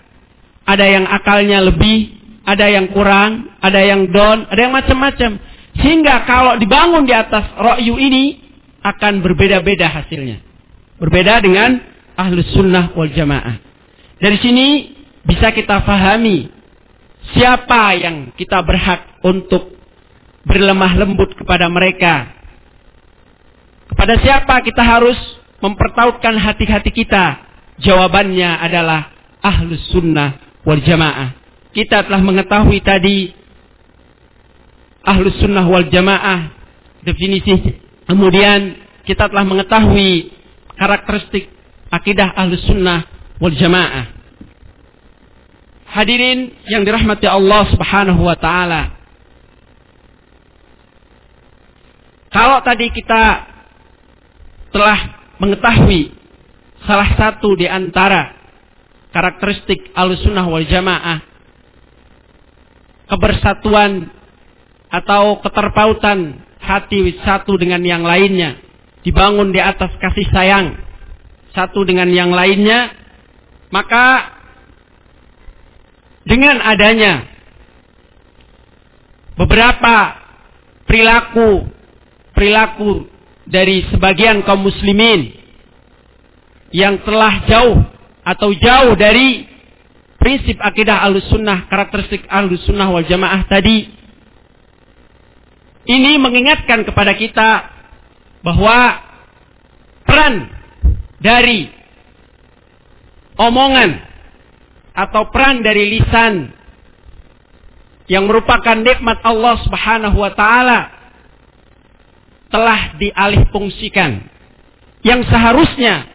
Ada yang akalnya lebih, ada yang kurang, ada yang down, ada yang macam-macam. Sehingga kalau dibangun di atas ra'yu ini akan berbeda-beda hasilnya. Berbeda dengan ahlus sunnah wal jamaah. Dari sini bisa kita fahami siapa yang kita berhak untuk berlemah lembut kepada mereka. Kepada siapa kita harus mempertautkan hati-hati kita? Jawabannya adalah ahlus sunnah wal jamaah. Kita telah mengetahui tadi ahlus sunnah wal jamaah definisi. Kemudian kita telah mengetahui karakteristik akidah ahlus sunnah wal jamaah. Hadirin yang dirahmati Allah subhanahu wa ta'ala. Kalau tadi kita telah mengetahui salah satu di antara karakteristik al-sunnah wal jamaah kebersatuan atau keterpautan hati satu dengan yang lainnya dibangun di atas kasih sayang satu dengan yang lainnya, maka dengan adanya beberapa perilaku perilaku dari sebagian kaum muslimin yang telah jauh atau jauh dari prinsip akidah al-sunnah, karakteristik al-sunnah wal jamaah tadi, ini mengingatkan kepada kita bahwa peran dari omongan atau peran dari lisan yang merupakan nikmat Allah Subhanahu wa taala telah dialihfungsikan. Yang seharusnya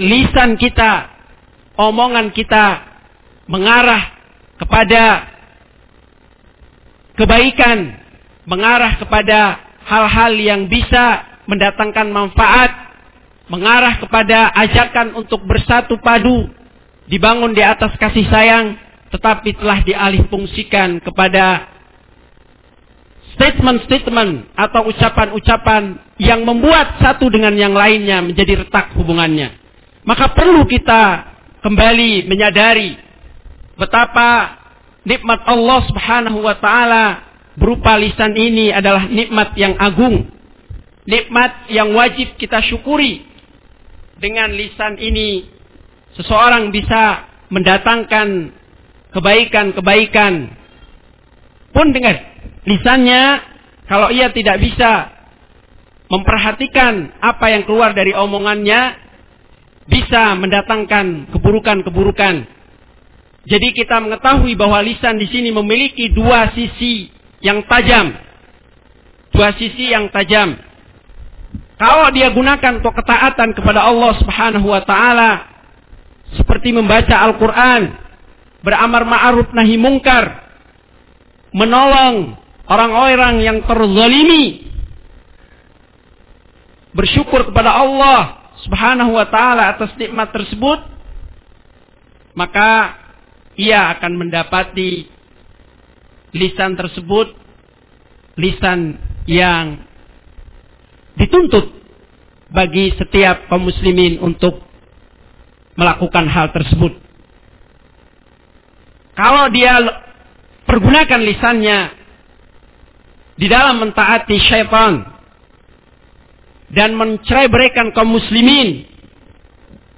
lisan kita omongan kita mengarah kepada kebaikan mengarah kepada hal-hal yang bisa mendatangkan manfaat, mengarah kepada ajakan untuk bersatu padu, dibangun di atas kasih sayang, tetapi telah dialihfungsikan kepada statement-statement atau ucapan-ucapan yang membuat satu dengan yang lainnya menjadi retak hubungannya. Maka perlu kita kembali menyadari betapa nikmat Allah Subhanahu wa taala berupa lisan ini adalah nikmat yang agung nikmat yang wajib kita syukuri. Dengan lisan ini seseorang bisa mendatangkan kebaikan-kebaikan. Pun dengan lisannya kalau ia tidak bisa memperhatikan apa yang keluar dari omongannya bisa mendatangkan keburukan-keburukan. Jadi kita mengetahui bahwa lisan di sini memiliki dua sisi yang tajam. Dua sisi yang tajam. Kalau dia gunakan untuk ketaatan kepada Allah Subhanahu wa taala seperti membaca Al-Qur'an, beramar ma'ruf nahi mungkar, menolong orang-orang yang terzalimi, bersyukur kepada Allah Subhanahu wa taala atas nikmat tersebut, maka ia akan mendapati lisan tersebut lisan yang dituntut bagi setiap kaum muslimin untuk melakukan hal tersebut. Kalau dia pergunakan lisannya di dalam mentaati syaitan dan mencerai berikan kaum muslimin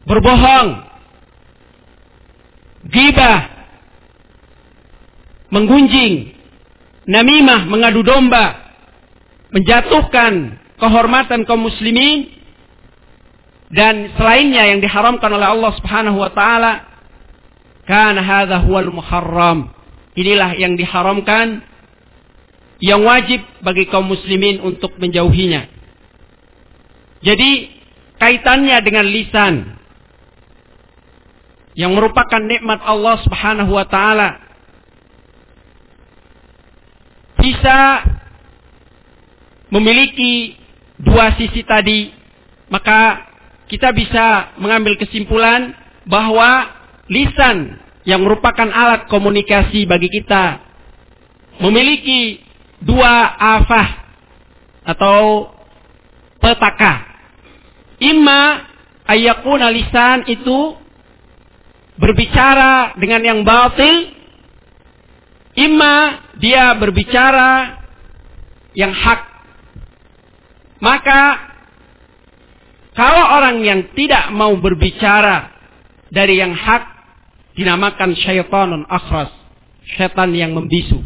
berbohong, gibah, menggunjing, namimah, mengadu domba, menjatuhkan kehormatan kaum muslimin dan selainnya yang diharamkan oleh Allah Subhanahu wa taala kan hadza huwal muharram. Inilah yang diharamkan yang wajib bagi kaum muslimin untuk menjauhinya. Jadi kaitannya dengan lisan yang merupakan nikmat Allah Subhanahu wa taala bisa memiliki dua sisi tadi, maka kita bisa mengambil kesimpulan bahwa lisan yang merupakan alat komunikasi bagi kita memiliki dua afah atau petaka. Imma ayakuna lisan itu berbicara dengan yang batil, imma dia berbicara yang hak. Maka kalau orang yang tidak mau berbicara dari yang hak dinamakan syaitanun akhras, setan yang membisu.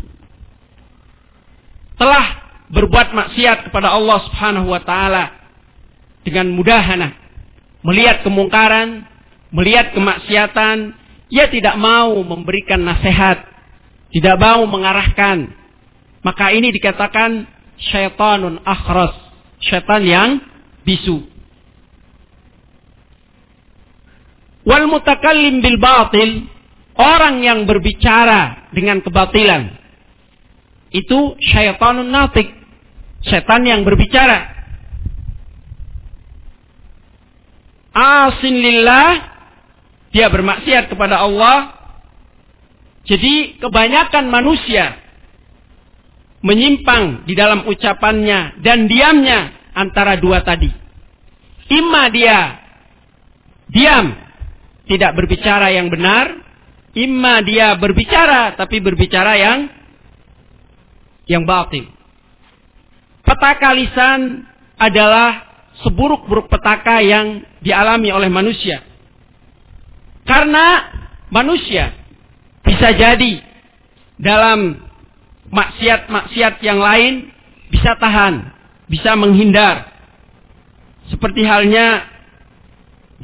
Telah berbuat maksiat kepada Allah Subhanahu wa taala dengan mudahana, melihat kemungkaran, melihat kemaksiatan, ia tidak mau memberikan nasihat, tidak mau mengarahkan. Maka ini dikatakan syaitanun akhras, syaitan yang bisu. Wal mutakallim bil batil, orang yang berbicara dengan kebatilan. Itu syaitanun natik, setan yang berbicara. Asin lillah dia bermaksiat kepada Allah. Jadi kebanyakan manusia menyimpang di dalam ucapannya dan diamnya antara dua tadi. Ima dia diam, tidak berbicara yang benar, imma dia berbicara tapi berbicara yang yang batin. Petaka lisan adalah seburuk-buruk petaka yang dialami oleh manusia. Karena manusia bisa jadi dalam maksiat-maksiat yang lain bisa tahan, bisa menghindar. Seperti halnya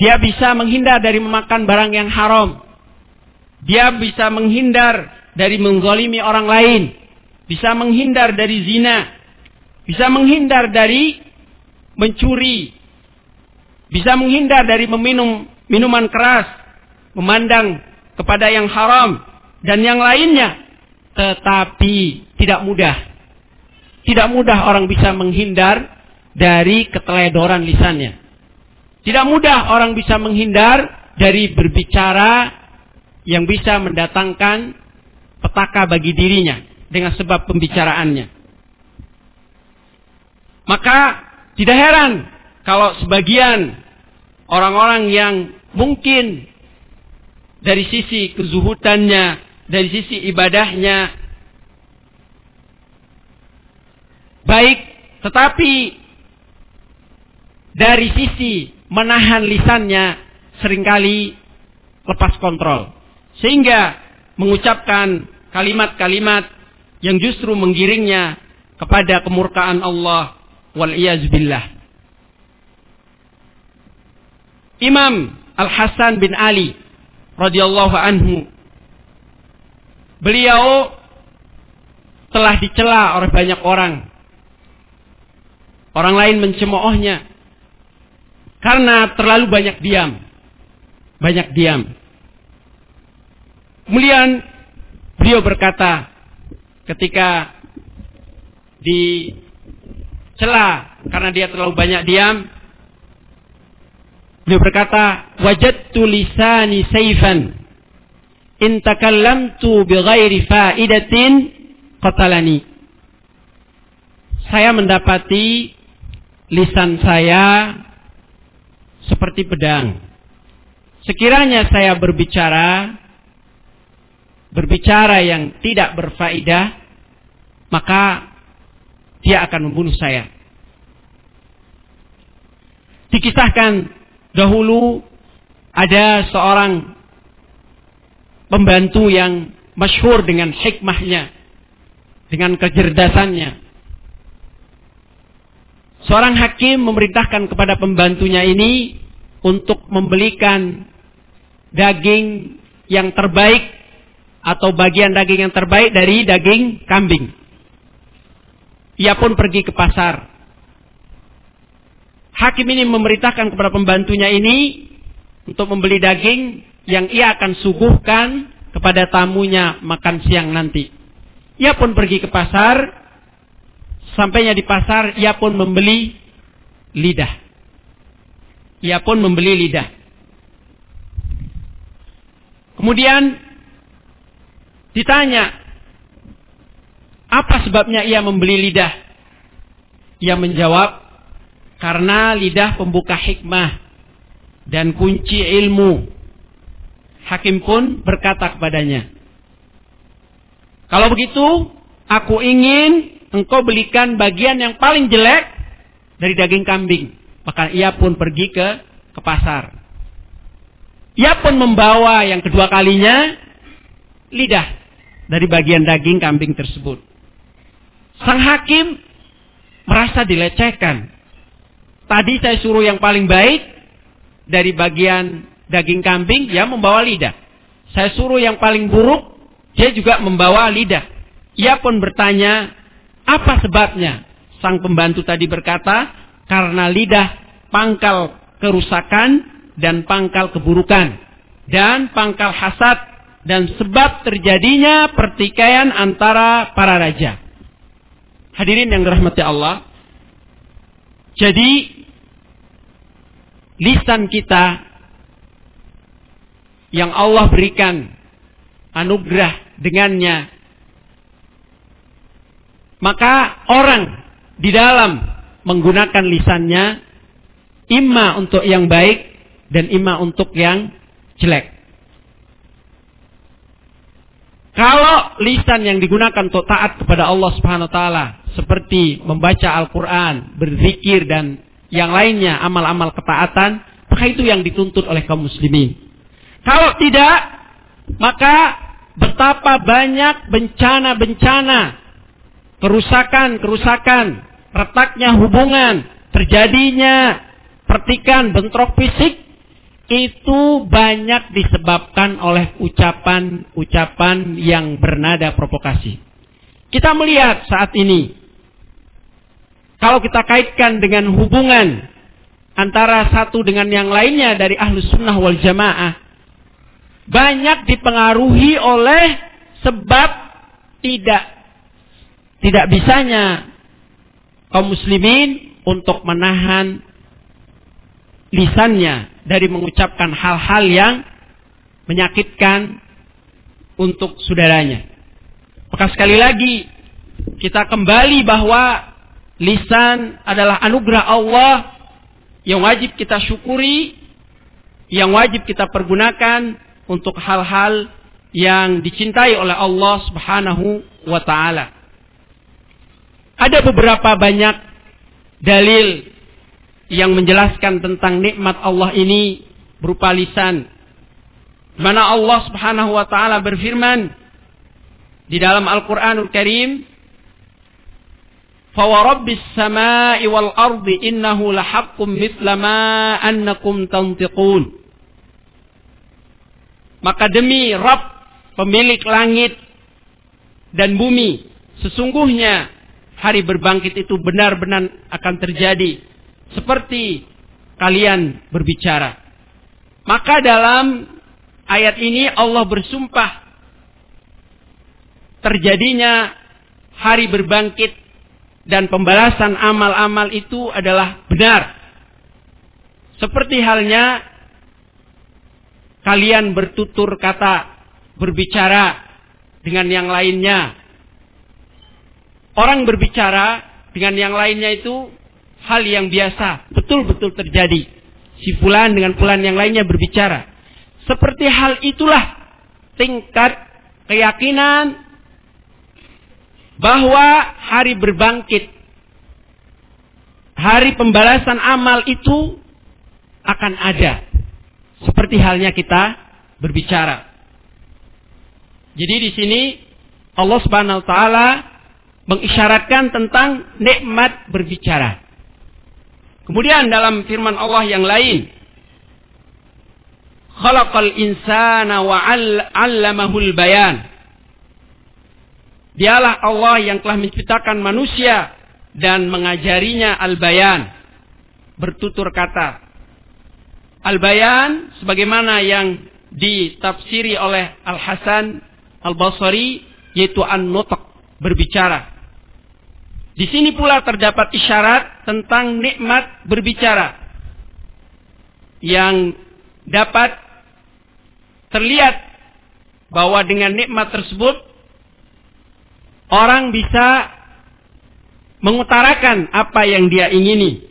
dia bisa menghindar dari memakan barang yang haram. Dia bisa menghindar dari menggolimi orang lain. Bisa menghindar dari zina. Bisa menghindar dari mencuri. Bisa menghindar dari meminum minuman keras memandang kepada yang haram dan yang lainnya. Tetapi tidak mudah. Tidak mudah orang bisa menghindar dari keteledoran lisannya. Tidak mudah orang bisa menghindar dari berbicara yang bisa mendatangkan petaka bagi dirinya dengan sebab pembicaraannya. Maka tidak heran kalau sebagian orang-orang yang mungkin dari sisi kezuhutannya, dari sisi ibadahnya baik, tetapi dari sisi menahan lisannya sering kali lepas kontrol. Sehingga mengucapkan kalimat-kalimat yang justru menggiringnya kepada kemurkaan Allah wal billah. Imam Al Hasan bin Ali radhiyallahu anhu. Beliau telah dicela oleh banyak orang. Orang lain mencemoohnya karena terlalu banyak diam. Banyak diam. Kemudian beliau berkata ketika dicela karena dia terlalu banyak diam, Beliau berkata, "Wajadtu lisani sayfan in takallamtu bighairi faidatin qatalani." Saya mendapati lisan saya seperti pedang. Sekiranya saya berbicara berbicara yang tidak berfaedah, maka dia akan membunuh saya. Dikisahkan Dahulu ada seorang pembantu yang masyhur dengan hikmahnya, dengan kecerdasannya. Seorang hakim memerintahkan kepada pembantunya ini untuk membelikan daging yang terbaik atau bagian daging yang terbaik dari daging kambing. Ia pun pergi ke pasar Hakim ini memerintahkan kepada pembantunya ini untuk membeli daging yang ia akan suguhkan kepada tamunya makan siang nanti. Ia pun pergi ke pasar. Sampainya di pasar, ia pun membeli lidah. ia pun membeli lidah. Kemudian ditanya, apa sebabnya ia membeli lidah? Ia menjawab, karena lidah pembuka hikmah dan kunci ilmu. Hakim pun berkata kepadanya, kalau begitu, aku ingin engkau belikan bagian yang paling jelek dari daging kambing. Maka ia pun pergi ke ke pasar. Ia pun membawa yang kedua kalinya lidah dari bagian daging kambing tersebut. Sang hakim merasa dilecehkan. Tadi saya suruh yang paling baik dari bagian daging kambing, dia membawa lidah. Saya suruh yang paling buruk, dia juga membawa lidah. Ia pun bertanya, apa sebabnya? Sang pembantu tadi berkata, karena lidah pangkal kerusakan dan pangkal keburukan. Dan pangkal hasad dan sebab terjadinya pertikaian antara para raja. Hadirin yang dirahmati Allah. Jadi lisan kita yang Allah berikan anugerah dengannya maka orang di dalam menggunakan lisannya imma untuk yang baik dan imma untuk yang jelek. Kalau lisan yang digunakan untuk taat kepada Allah Subhanahu wa taala seperti membaca Al-Qur'an, berzikir dan yang lainnya amal-amal ketaatan, maka itu yang dituntut oleh kaum muslimin. Kalau tidak, maka betapa banyak bencana-bencana, kerusakan-kerusakan, retaknya hubungan, terjadinya pertikan, bentrok fisik, itu banyak disebabkan oleh ucapan-ucapan yang bernada provokasi. Kita melihat saat ini, kalau kita kaitkan dengan hubungan antara satu dengan yang lainnya dari ahlus sunnah wal jamaah, banyak dipengaruhi oleh sebab tidak tidak bisanya kaum muslimin untuk menahan lisannya dari mengucapkan hal-hal yang menyakitkan untuk saudaranya. Maka sekali lagi kita kembali bahwa lisan adalah anugerah Allah yang wajib kita syukuri, yang wajib kita pergunakan untuk hal-hal yang dicintai oleh Allah Subhanahu wa taala. Ada beberapa banyak dalil yang menjelaskan tentang nikmat Allah ini berupa lisan. Mana Allah Subhanahu wa taala berfirman di dalam Al-Qur'anul Karim, "Fawarabbis samai wal ardi innahu lahaqqum mithla ma annakum tantiqun." Maka demi Rabb pemilik langit dan bumi, sesungguhnya hari berbangkit itu benar-benar akan terjadi seperti kalian berbicara. Maka dalam ayat ini Allah bersumpah terjadinya hari berbangkit dan pembalasan amal-amal itu adalah benar. Seperti halnya kalian bertutur kata, berbicara dengan yang lainnya. Orang berbicara dengan yang lainnya itu hal yang biasa, betul-betul terjadi. Si fulan dengan fulan yang lainnya berbicara. Seperti hal itulah tingkat keyakinan bahwa hari berbangkit, hari pembalasan amal itu akan ada. Seperti halnya kita berbicara. Jadi di sini Allah Subhanahu wa taala mengisyaratkan tentang nikmat berbicara. Kemudian dalam firman Allah yang lain, khalaqal insana wa 'allamahul bayan. Dialah Allah yang telah menciptakan manusia dan mengajarinya al-bayan, bertutur kata. Al-bayan sebagaimana yang ditafsiri oleh Al-Hasan Al-Basri yaitu an-nutq, berbicara. Di sini pula terdapat isyarat tentang nikmat berbicara. yang dapat terlihat bahwa dengan nikmat tersebut orang bisa mengutarakan apa yang dia ingini.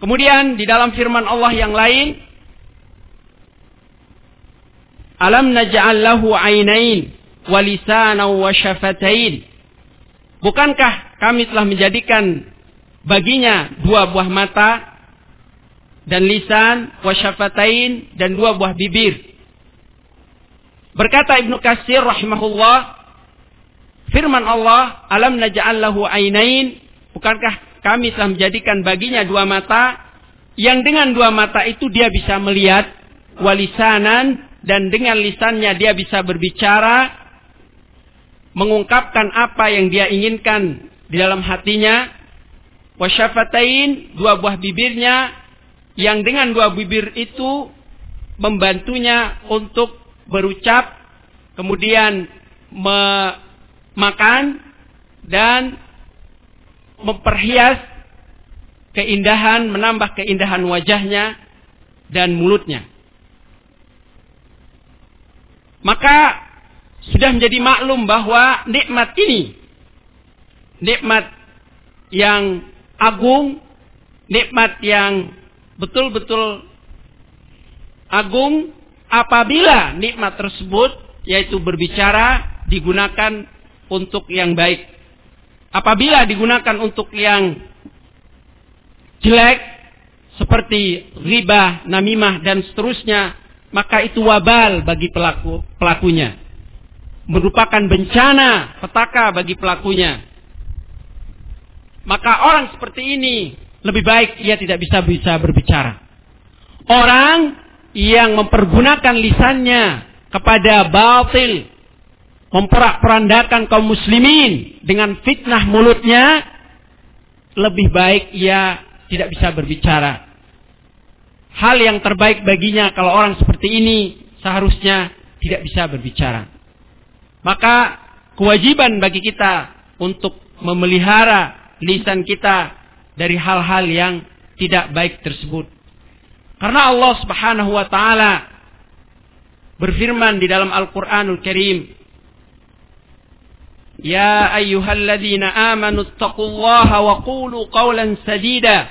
Kemudian di dalam firman Allah yang lain, Alam naj'al lahu ainain wa wa syafatain. Bukankah kami telah menjadikan baginya dua buah mata dan lisan wa syafatain dan dua buah bibir. Berkata Ibnu Katsir rahimahullah, firman Allah, "Alam naj'al lahu ainain?" Bukankah kami telah menjadikan baginya dua mata yang dengan dua mata itu dia bisa melihat walisanan dan dengan lisannya dia bisa berbicara mengungkapkan apa yang dia inginkan di dalam hatinya wasyafatain dua buah bibirnya yang dengan dua bibir itu membantunya untuk berucap kemudian makan dan memperhias keindahan menambah keindahan wajahnya dan mulutnya. Maka sudah menjadi maklum bahwa nikmat ini nikmat yang agung, nikmat yang betul-betul agung apabila nikmat tersebut yaitu berbicara digunakan untuk yang baik. Apabila digunakan untuk yang jelek seperti riba, namimah dan seterusnya, maka itu wabal bagi pelaku pelakunya merupakan bencana petaka bagi pelakunya. Maka orang seperti ini lebih baik ia tidak bisa bisa berbicara. Orang yang mempergunakan lisannya kepada batil, memperak-perandakan kaum muslimin dengan fitnah mulutnya, lebih baik ia tidak bisa berbicara. Hal yang terbaik baginya kalau orang seperti ini seharusnya tidak bisa berbicara. Maka kewajiban bagi kita untuk memelihara lisan kita dari hal-hal yang tidak baik tersebut. Karena Allah Subhanahu wa taala berfirman di dalam Al-Qur'anul Karim, "Ya ayyuhalladzina amanu taqullaha wa qulu qawlan sadida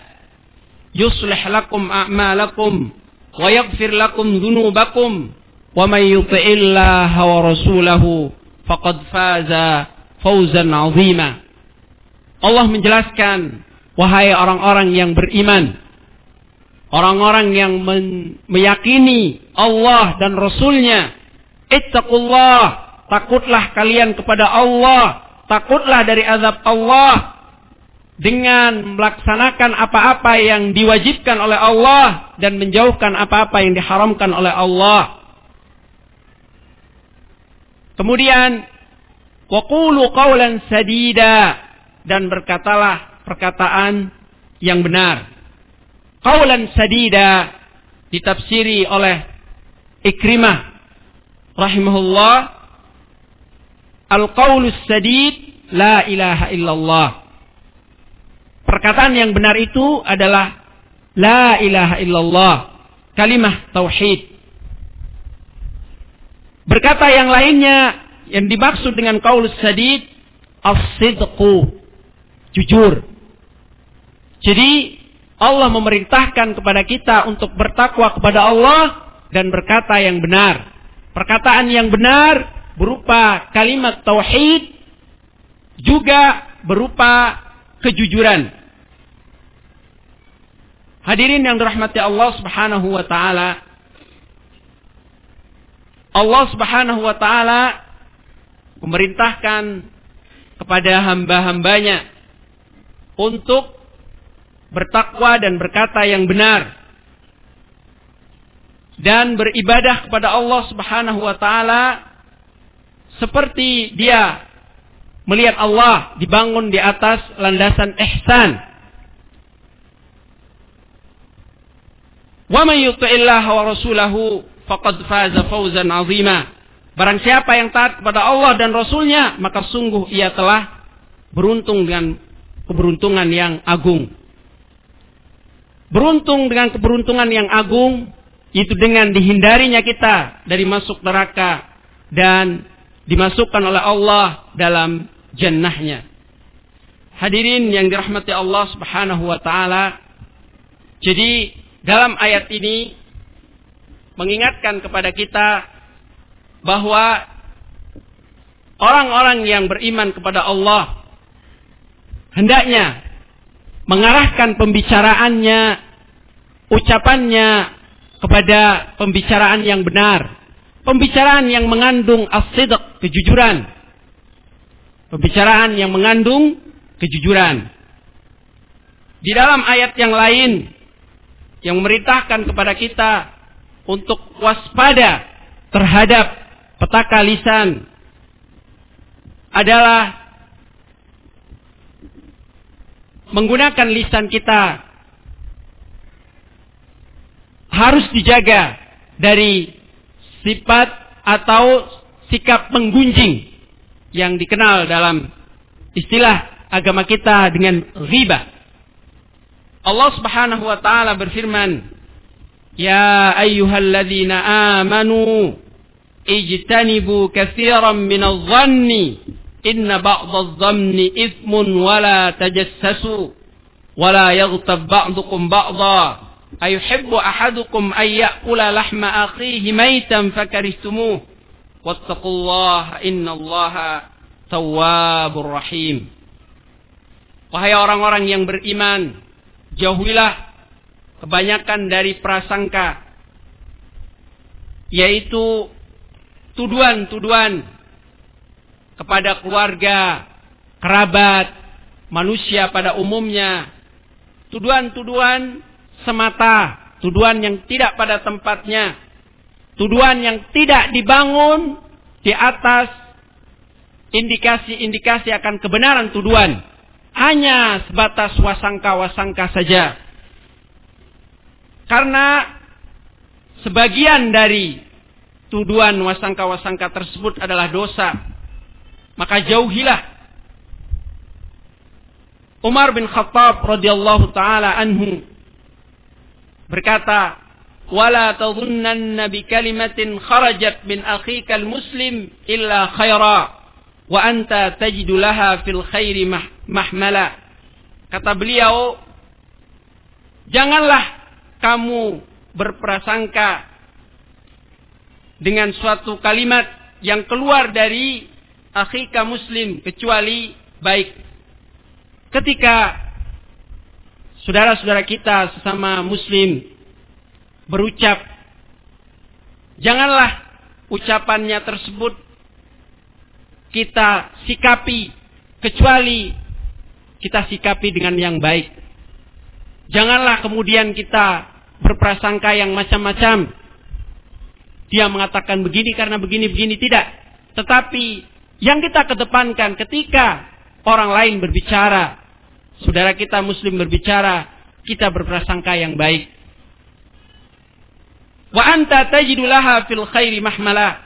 yuslih lakum a'malakum wa yaghfir lakum dhunubakum wa may yuti'illaha wa rasulahu faqad faza fauzan azima. Allah menjelaskan, wahai orang-orang yang beriman, orang-orang yang meyakini Allah dan Rasulnya, ittaqullah, takutlah kalian kepada Allah, takutlah dari azab Allah, dengan melaksanakan apa-apa yang diwajibkan oleh Allah dan menjauhkan apa-apa yang diharamkan oleh Allah. Kemudian waqulu qawlan sadida dan berkatalah perkataan yang benar. Qawlan sadida ditafsiri oleh Ikrimah rahimahullah al-qawlus sadid la ilaha illallah. Perkataan yang benar itu adalah la ilaha illallah, kalimah tauhid. Berkata yang lainnya yang dimaksud dengan kaul sadid as-sidqu jujur. Jadi Allah memerintahkan kepada kita untuk bertakwa kepada Allah dan berkata yang benar. Perkataan yang benar berupa kalimat tauhid juga berupa kejujuran. Hadirin yang dirahmati Allah Subhanahu wa taala, Allah Subhanahu wa taala memerintahkan kepada hamba-hambanya untuk bertakwa dan berkata yang benar dan beribadah kepada Allah Subhanahu wa taala seperti dia melihat Allah dibangun di atas landasan ihsan. Wa may yuti'illah wa rasulahu faqad faza fawzan azima. Barang siapa yang taat kepada Allah dan Rasulnya, maka sungguh ia telah beruntung dengan keberuntungan yang agung. beruntung dengan keberuntungan yang agung itu dengan dihindarinya kita dari masuk neraka dan dimasukkan oleh Allah dalam jannahnya. Hadirin yang dirahmati Allah Subhanahu wa taala. Jadi dalam ayat ini mengingatkan kepada kita bahwa orang-orang yang beriman kepada Allah hendaknya mengarahkan pembicaraannya, ucapannya kepada pembicaraan yang benar, pembicaraan yang mengandung as kejujuran, pembicaraan yang mengandung kejujuran. Di dalam ayat yang lain yang memerintahkan kepada kita untuk waspada terhadap petaka lisan adalah menggunakan lisan kita harus dijaga dari sifat atau sikap menggunjing yang dikenal dalam istilah agama kita dengan riba. Allah Subhanahu wa taala berfirman, "Ya ayyuhalladzina amanu ijtanibu katsiran minadh-dhanni inna ba'dadh-dhanni ithmun wa la tajassasu wa la yaghtab ba'dukum ba'dha ayuhibbu ahadukum ay ya'kula lahma akhihi maitan fakarihtumuh wattaqullaha innallaha tawwabur rahim Wahai orang-orang yang beriman jauhilah kebanyakan dari prasangka yaitu tuduhan-tuduhan kepada keluarga, kerabat, manusia pada umumnya. Tuduhan-tuduhan semata, tuduhan yang tidak pada tempatnya, tuduhan yang tidak dibangun di atas indikasi-indikasi akan kebenaran tuduhan. Hanya sebatas wasangka-wasangka saja. Karena sebagian dari tuduhan wasangka-wasangka tersebut adalah dosa. Maka jauhilah. Umar bin Khattab radhiyallahu taala anhu berkata, "Wala tadhunnanna bi kalimatin kharajat min akhikal muslim illa khaira." wa anta tajidu laha fil khairi mah, mahmala. Kata beliau, janganlah kamu berprasangka dengan suatu kalimat yang keluar dari akhika muslim kecuali baik. Ketika saudara-saudara kita sesama muslim berucap, janganlah ucapannya tersebut kita sikapi kecuali kita sikapi dengan yang baik. Janganlah kemudian kita berprasangka yang macam-macam. Dia mengatakan begini karena begini-begini tidak. Tetapi yang kita kedepankan ketika orang lain berbicara, saudara kita muslim berbicara, kita berprasangka yang baik. Wa anta tajidulaha fil khairi mahmala.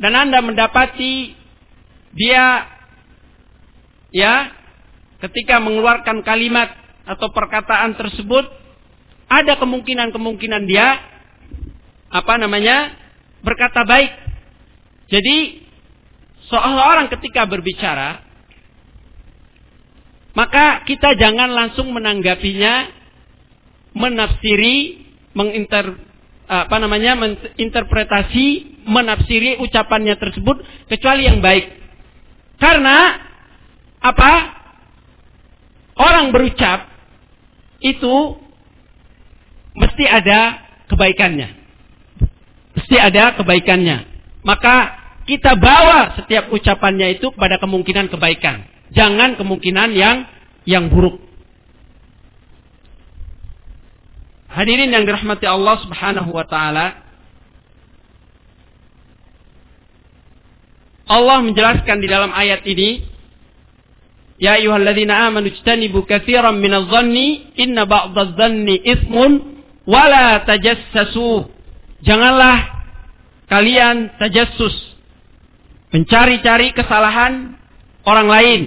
Dan Anda mendapati dia ya ketika mengeluarkan kalimat atau perkataan tersebut ada kemungkinan-kemungkinan dia apa namanya berkata baik. Jadi seorang ketika berbicara maka kita jangan langsung menanggapinya menafsiri menginter apa namanya menginterpretasi menafsiri ucapannya tersebut kecuali yang baik karena apa? Orang berucap itu mesti ada kebaikannya. Mesti ada kebaikannya. Maka kita bawa setiap ucapannya itu pada kemungkinan kebaikan. Jangan kemungkinan yang yang buruk. Hadirin yang dirahmati Allah Subhanahu wa taala, Allah menjelaskan di dalam ayat ini, Ya ayyuhalladzina amanu ijtanibu katsiran minadh-dhanni inna ba'dadh-dhanni itsmun wa la tajassasu. Janganlah kalian tajassus mencari-cari kesalahan orang lain,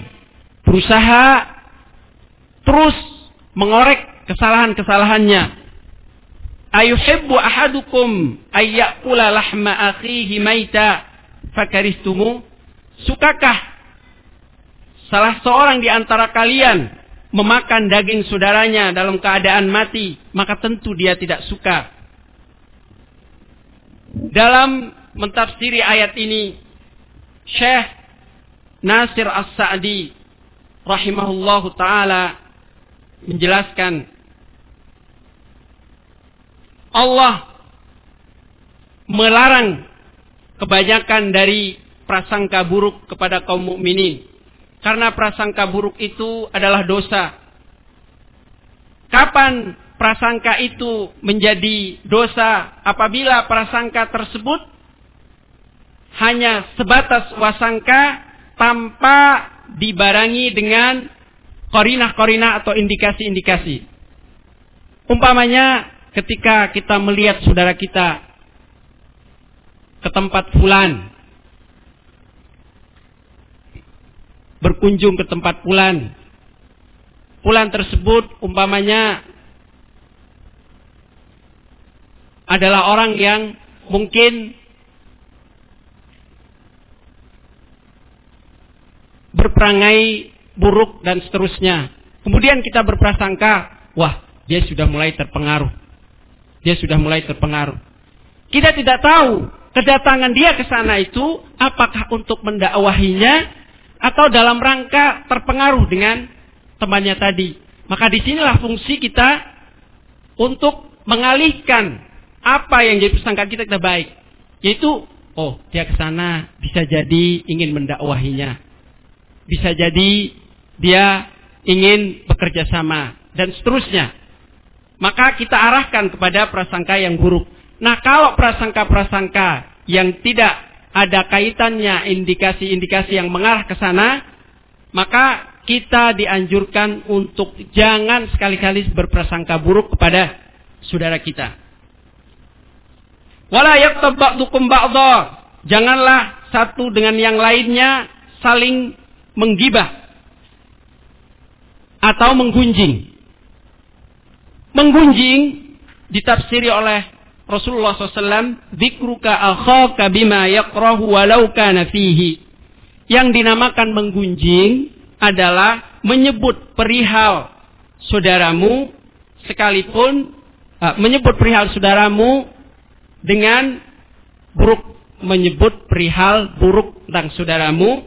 berusaha terus mengorek kesalahan-kesalahannya. Ayuhibbu ahadukum ayyakula lahma akhihi maita fakaristumu? Sukakah salah seorang di antara kalian memakan daging saudaranya dalam keadaan mati? Maka tentu dia tidak suka. Dalam mentafsiri ayat ini, Syekh Nasir As-Sa'di rahimahullahu taala menjelaskan Allah melarang kebanyakan dari prasangka buruk kepada kaum mukminin karena prasangka buruk itu adalah dosa. Kapan prasangka itu menjadi dosa apabila prasangka tersebut hanya sebatas wasangka tanpa dibarangi dengan korinah-korinah atau indikasi-indikasi. Umpamanya ketika kita melihat saudara kita ke tempat fulan berkunjung ke tempat fulan fulan tersebut umpamanya adalah orang yang mungkin berperangai buruk dan seterusnya. Kemudian kita berprasangka, wah, dia sudah mulai terpengaruh dia sudah mulai terpengaruh. Kita tidak tahu kedatangan dia ke sana itu apakah untuk mendakwahinya atau dalam rangka terpengaruh dengan temannya tadi. Maka di sinilah fungsi kita untuk mengalihkan apa yang jadi persangka kita kita baik. Yaitu, oh dia ke sana bisa jadi ingin mendakwahinya. Bisa jadi dia ingin bekerja sama dan seterusnya maka kita arahkan kepada prasangka yang buruk. Nah, kalau prasangka-prasangka yang tidak ada kaitannya indikasi-indikasi yang mengarah ke sana, maka kita dianjurkan untuk jangan sekali-kali berprasangka buruk kepada saudara kita. Wala yaktab ba'dukum ba'dha. Janganlah satu dengan yang lainnya saling menggibah atau menggunjing. Menggunjing ditafsiri oleh Rasulullah SAW, Dikruka akhaka bima yakrahu walau kana fihi. Yang dinamakan menggunjing adalah menyebut perihal saudaramu sekalipun uh, menyebut perihal saudaramu dengan buruk menyebut perihal buruk tentang saudaramu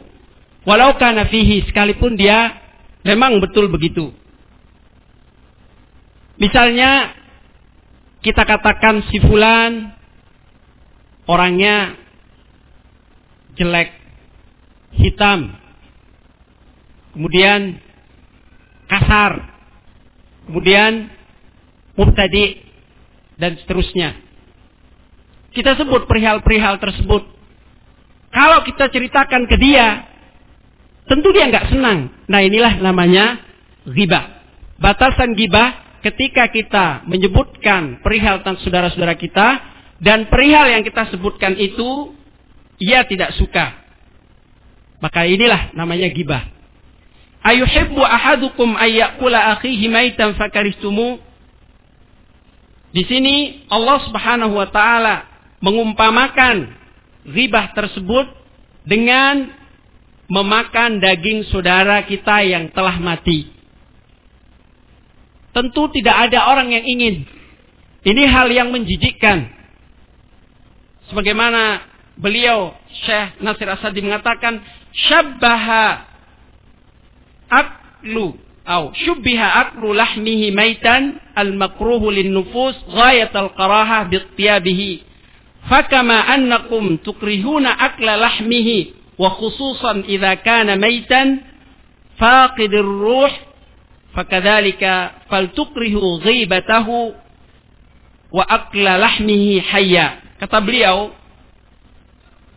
walau kana fihi sekalipun dia memang betul begitu Misalnya kita katakan si fulan orangnya jelek, hitam, kemudian kasar, kemudian mubtadi dan seterusnya. Kita sebut perihal-perihal tersebut. Kalau kita ceritakan ke dia, tentu dia nggak senang. Nah inilah namanya ghibah. Batasan ghibah ketika kita menyebutkan perihal tentang saudara-saudara kita dan perihal yang kita sebutkan itu ia tidak suka. Maka inilah namanya gibah. Ayuhibbu ahadukum ayyakula akhihi maitan fakaristumu. Di sini Allah Subhanahu wa taala mengumpamakan gibah tersebut dengan memakan daging saudara kita yang telah mati. Tentu tidak ada orang yang ingin. Ini hal yang menjijikkan. Sebagaimana beliau Syekh Nasir Asadi mengatakan syabbaha aklu atau syubbiha aklu lahmihi maitan al-makruhu lin nufus ghayat al-karaha biqtiyabihi fakama annakum tukrihuna akla lahmihi wa khususan idza kana maitan faqidir ruh fakadzalika faltukrihu ghibatahu wa akla lahmihi hayya. Kata beliau,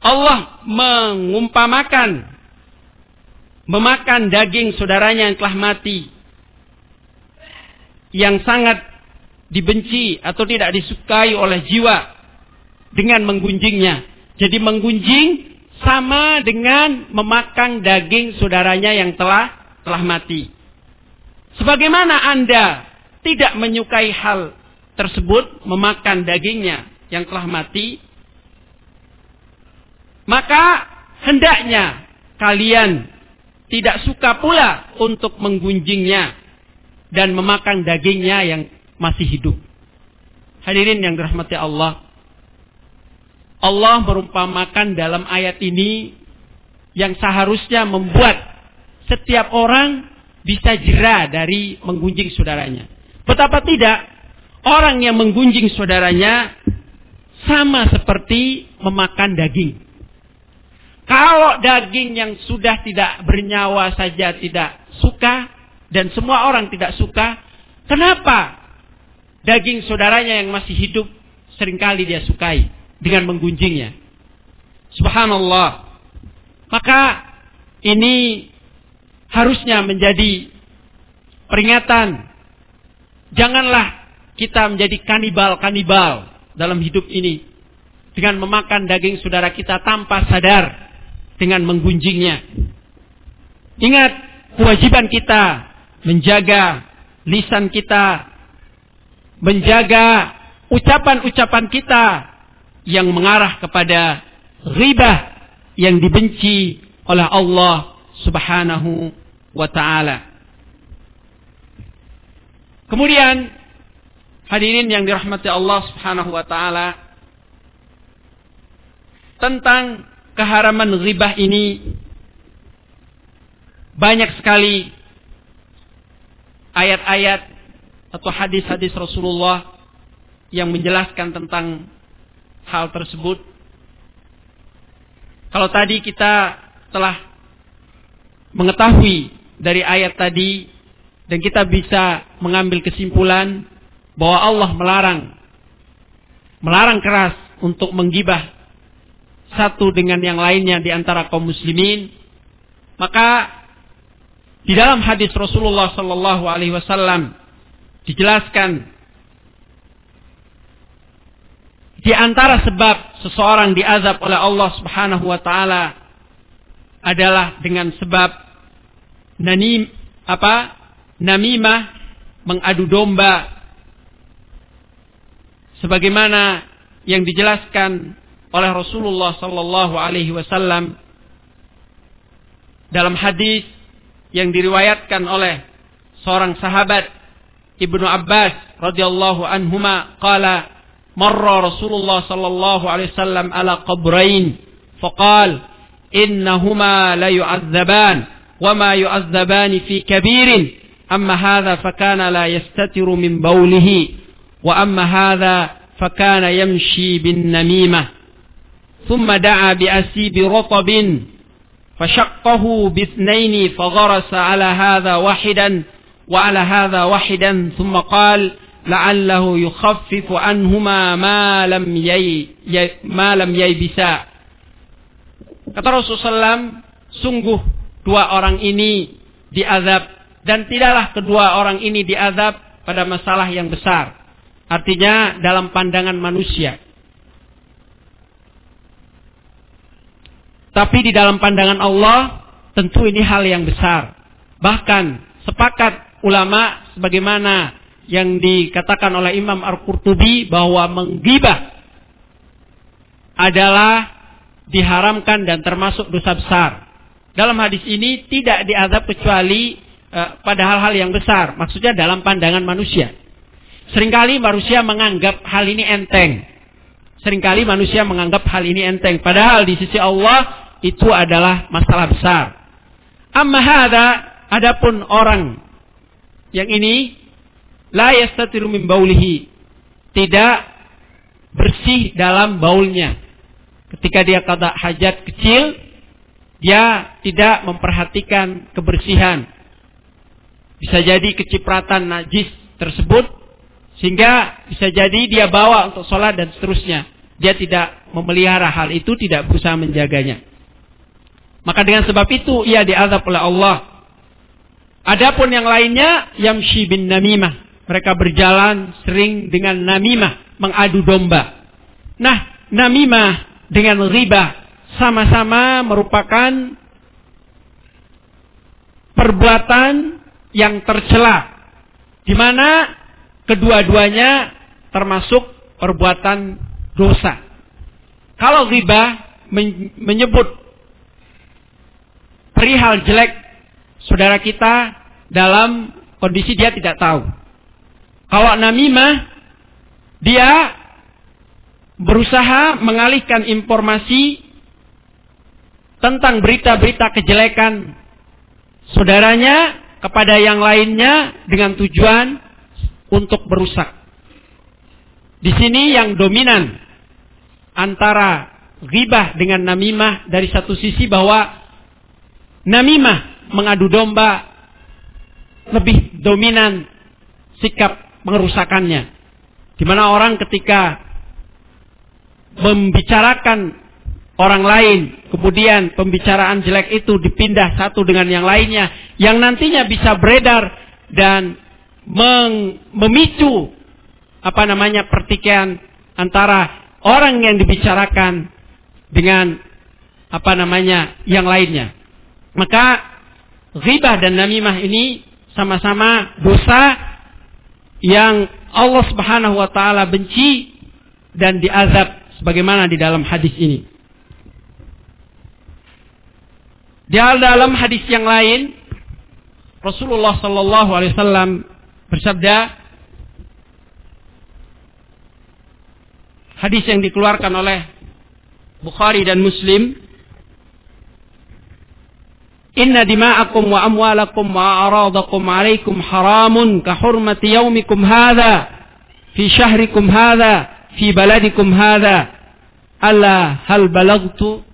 Allah mengumpamakan memakan daging saudaranya yang telah mati yang sangat dibenci atau tidak disukai oleh jiwa dengan menggunjingnya. Jadi menggunjing sama dengan memakan daging saudaranya yang telah telah mati. Sebagaimana Anda tidak menyukai hal tersebut memakan dagingnya yang telah mati, maka hendaknya kalian tidak suka pula untuk menggunjingnya dan memakan dagingnya yang masih hidup. Hadirin yang dirahmati Allah. Allah merumpamakan dalam ayat ini yang seharusnya membuat setiap orang bisa jera dari menggunjing saudaranya. Betapa tidak orang yang menggunjing saudaranya sama seperti memakan daging. Kalau daging yang sudah tidak bernyawa saja tidak suka dan semua orang tidak suka, kenapa daging saudaranya yang masih hidup sering kali dia sukai dengan menggunjingnya? Subhanallah. Maka ini harusnya menjadi peringatan. Janganlah kita menjadi kanibal-kanibal dalam hidup ini dengan memakan daging saudara kita tanpa sadar dengan menggunjingnya. Ingat kewajiban kita menjaga lisan kita, menjaga ucapan-ucapan kita yang mengarah kepada riba yang dibenci oleh Allah Subhanahu wa taala. Kemudian hadirin yang dirahmati Allah Subhanahu wa taala tentang keharaman ribah ini banyak sekali ayat-ayat atau hadis-hadis Rasulullah yang menjelaskan tentang hal tersebut. Kalau tadi kita telah mengetahui dari ayat tadi dan kita bisa mengambil kesimpulan bahwa Allah melarang melarang keras untuk menggibah satu dengan yang lainnya di antara kaum muslimin, maka di dalam hadis Rasulullah Sallallahu Alaihi Wasallam dijelaskan di antara sebab seseorang diazab oleh Allah Subhanahu Wa Taala adalah dengan sebab nanim apa? namimah mengadu domba. Sebagaimana yang dijelaskan oleh Rasulullah sallallahu alaihi wasallam dalam hadis yang diriwayatkan oleh seorang sahabat Ibnu Abbas radhiyallahu anhuma qala مر رسول الله صلى الله عليه وسلم على قبرين فقال إنهما ليعذبان وما يعذبان في كبير أما هذا فكان لا يستتر من بوله وأما هذا فكان يمشي بالنميمة. ثم دعا بأسيب رطب فشقه باثنين فغرس على هذا واحدا وعلى هذا واحدا ثم قال la'allahu yukhaffifu anhuma ma lam yai, yai lam yai. Kata Rasulullah SAW, sungguh dua orang ini diazab dan tidaklah kedua orang ini diazab pada masalah yang besar. Artinya dalam pandangan manusia. Tapi di dalam pandangan Allah tentu ini hal yang besar. Bahkan sepakat ulama sebagaimana yang dikatakan oleh Imam Al-Qurtubi bahwa menggibah adalah diharamkan dan termasuk dosa besar. Dalam hadis ini tidak diadab kecuali uh, pada hal-hal yang besar. Maksudnya dalam pandangan manusia. Seringkali manusia menganggap hal ini enteng. Seringkali manusia menganggap hal ini enteng. Padahal di sisi Allah itu adalah masalah besar. Amma hada, adapun orang yang ini la yastatiru min baulihi. Tidak bersih dalam baulnya. Ketika dia kata hajat kecil, dia tidak memperhatikan kebersihan. Bisa jadi kecipratan najis tersebut sehingga bisa jadi dia bawa untuk sholat dan seterusnya. Dia tidak memelihara hal itu, tidak berusaha menjaganya. Maka dengan sebab itu ia diazab oleh Allah. Adapun yang lainnya, yamshi bin namimah. Mereka berjalan sering dengan namimah, mengadu domba. Nah, namimah dengan riba sama-sama merupakan perbuatan yang tercela. Di mana kedua-duanya termasuk perbuatan dosa. Kalau riba menyebut perihal jelek saudara kita dalam kondisi dia tidak tahu. Kalau namimah dia berusaha mengalihkan informasi tentang berita-berita kejelekan saudaranya kepada yang lainnya dengan tujuan untuk merusak. Di sini yang dominan antara ghibah dengan namimah dari satu sisi bahwa namimah mengadu domba lebih dominan sikap mengerusakannya. Di mana orang ketika membicarakan orang lain, kemudian pembicaraan jelek itu dipindah satu dengan yang lainnya, yang nantinya bisa beredar dan memicu apa namanya pertikaian antara orang yang dibicarakan dengan apa namanya yang lainnya. Maka ghibah dan namimah ini sama-sama dosa yang Allah Subhanahu wa taala benci dan diazab sebagaimana di dalam hadis ini. Di dalam hadis yang lain Rasulullah sallallahu alaihi wasallam bersabda hadis yang dikeluarkan oleh Bukhari dan Muslim Inna dima'akum wa amwalakum wa aradakum alaikum haramun ka hurmati yaumikum hadha fi syahrikum hadha fi baladikum hadha. Alla hal balagtu?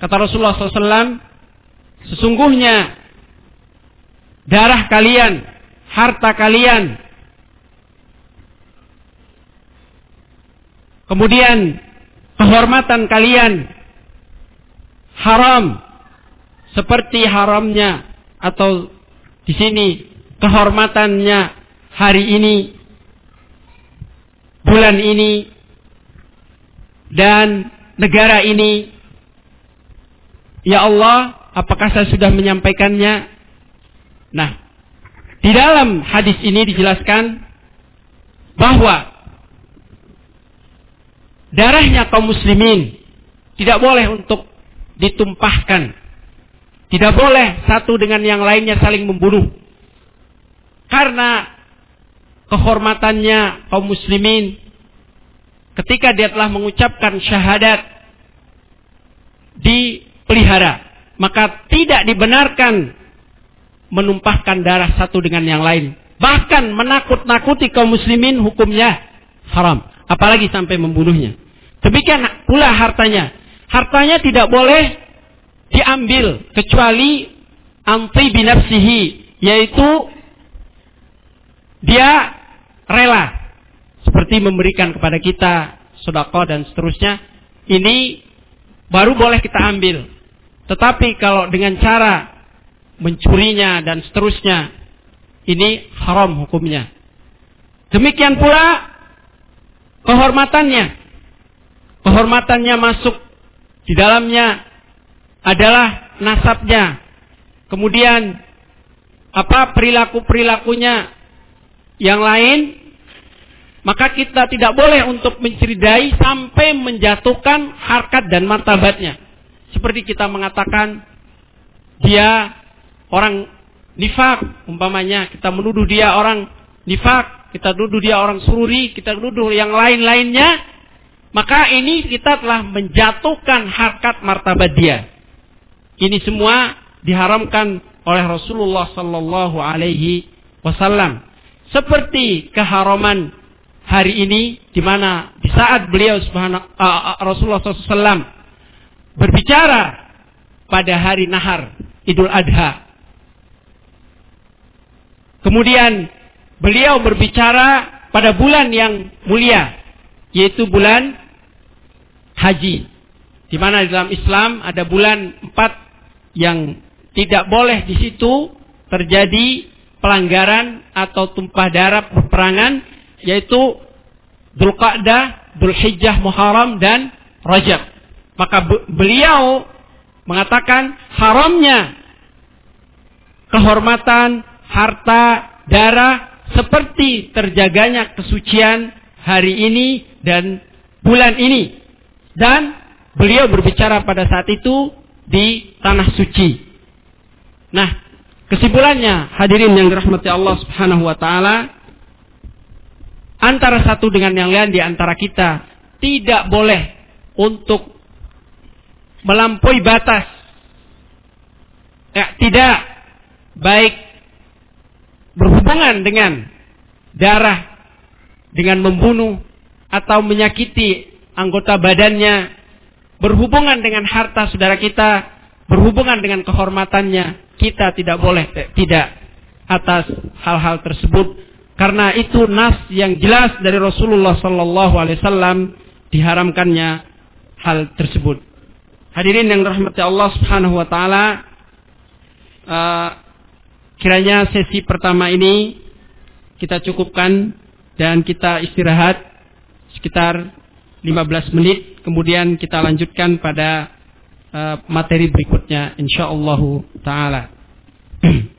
Kata Rasulullah SAW sesungguhnya darah kalian harta kalian kemudian kehormatan kalian haram seperti haramnya atau di sini kehormatannya hari ini bulan ini dan negara ini. Ya Allah apakah saya sudah menyampaikannya? Nah di dalam hadis ini dijelaskan bahwa darahnya kaum muslimin tidak boleh untuk ditumpahkan tidak boleh satu dengan yang lainnya saling membunuh. Karena kehormatannya kaum muslimin ketika dia telah mengucapkan syahadat dipelihara. Maka tidak dibenarkan menumpahkan darah satu dengan yang lain. Bahkan menakut-nakuti kaum muslimin hukumnya haram. Apalagi sampai membunuhnya. Demikian pula hartanya. Hartanya tidak boleh diambil kecuali anti binafsihi yaitu dia rela seperti memberikan kepada kita sodako dan seterusnya ini baru boleh kita ambil. Tetapi kalau dengan cara mencurinya dan seterusnya ini haram hukumnya. Demikian pula kehormatannya. Kehormatannya masuk di dalamnya adalah nasabnya. Kemudian apa perilaku-perilakunya yang lain, maka kita tidak boleh untuk menceridai sampai menjatuhkan harkat dan martabatnya. Seperti kita mengatakan dia orang nifak, umpamanya kita menuduh dia orang nifak, kita tuduh dia orang sururi, kita tuduh yang lain-lainnya, maka ini kita telah menjatuhkan harkat martabat dia. Ini semua diharamkan oleh Rasulullah sallallahu alaihi wasallam. Seperti keharaman hari ini di mana di saat beliau Rasulullah SAW berbicara pada hari nahar Idul Adha. Kemudian beliau berbicara pada bulan yang mulia yaitu bulan haji. Di mana dalam Islam ada bulan empat yang tidak boleh di situ terjadi pelanggaran atau tumpah darah peperangan yaitu Dzulqa'dah, Dzulhijjah, Muharram dan Rajab. Maka beliau mengatakan haramnya kehormatan, harta, darah seperti terjaganya kesucian hari ini dan bulan ini. Dan beliau berbicara pada saat itu di tanah suci. Nah, kesimpulannya hadirin yang dirahmati Allah Subhanahu wa taala antara satu dengan yang lain di antara kita tidak boleh untuk melampaui batas. Ya, tidak baik berhubungan dengan darah dengan membunuh atau menyakiti anggota badannya berhubungan dengan harta saudara kita, berhubungan dengan kehormatannya, kita tidak boleh eh, tidak atas hal-hal tersebut karena itu nas yang jelas dari Rasulullah sallallahu alaihi wasallam diharamkannya hal tersebut. Hadirin yang rahmati Allah Subhanahu wa taala, uh, kiranya sesi pertama ini kita cukupkan dan kita istirahat sekitar 15 menit kemudian kita lanjutkan pada uh, materi berikutnya insyaallah taala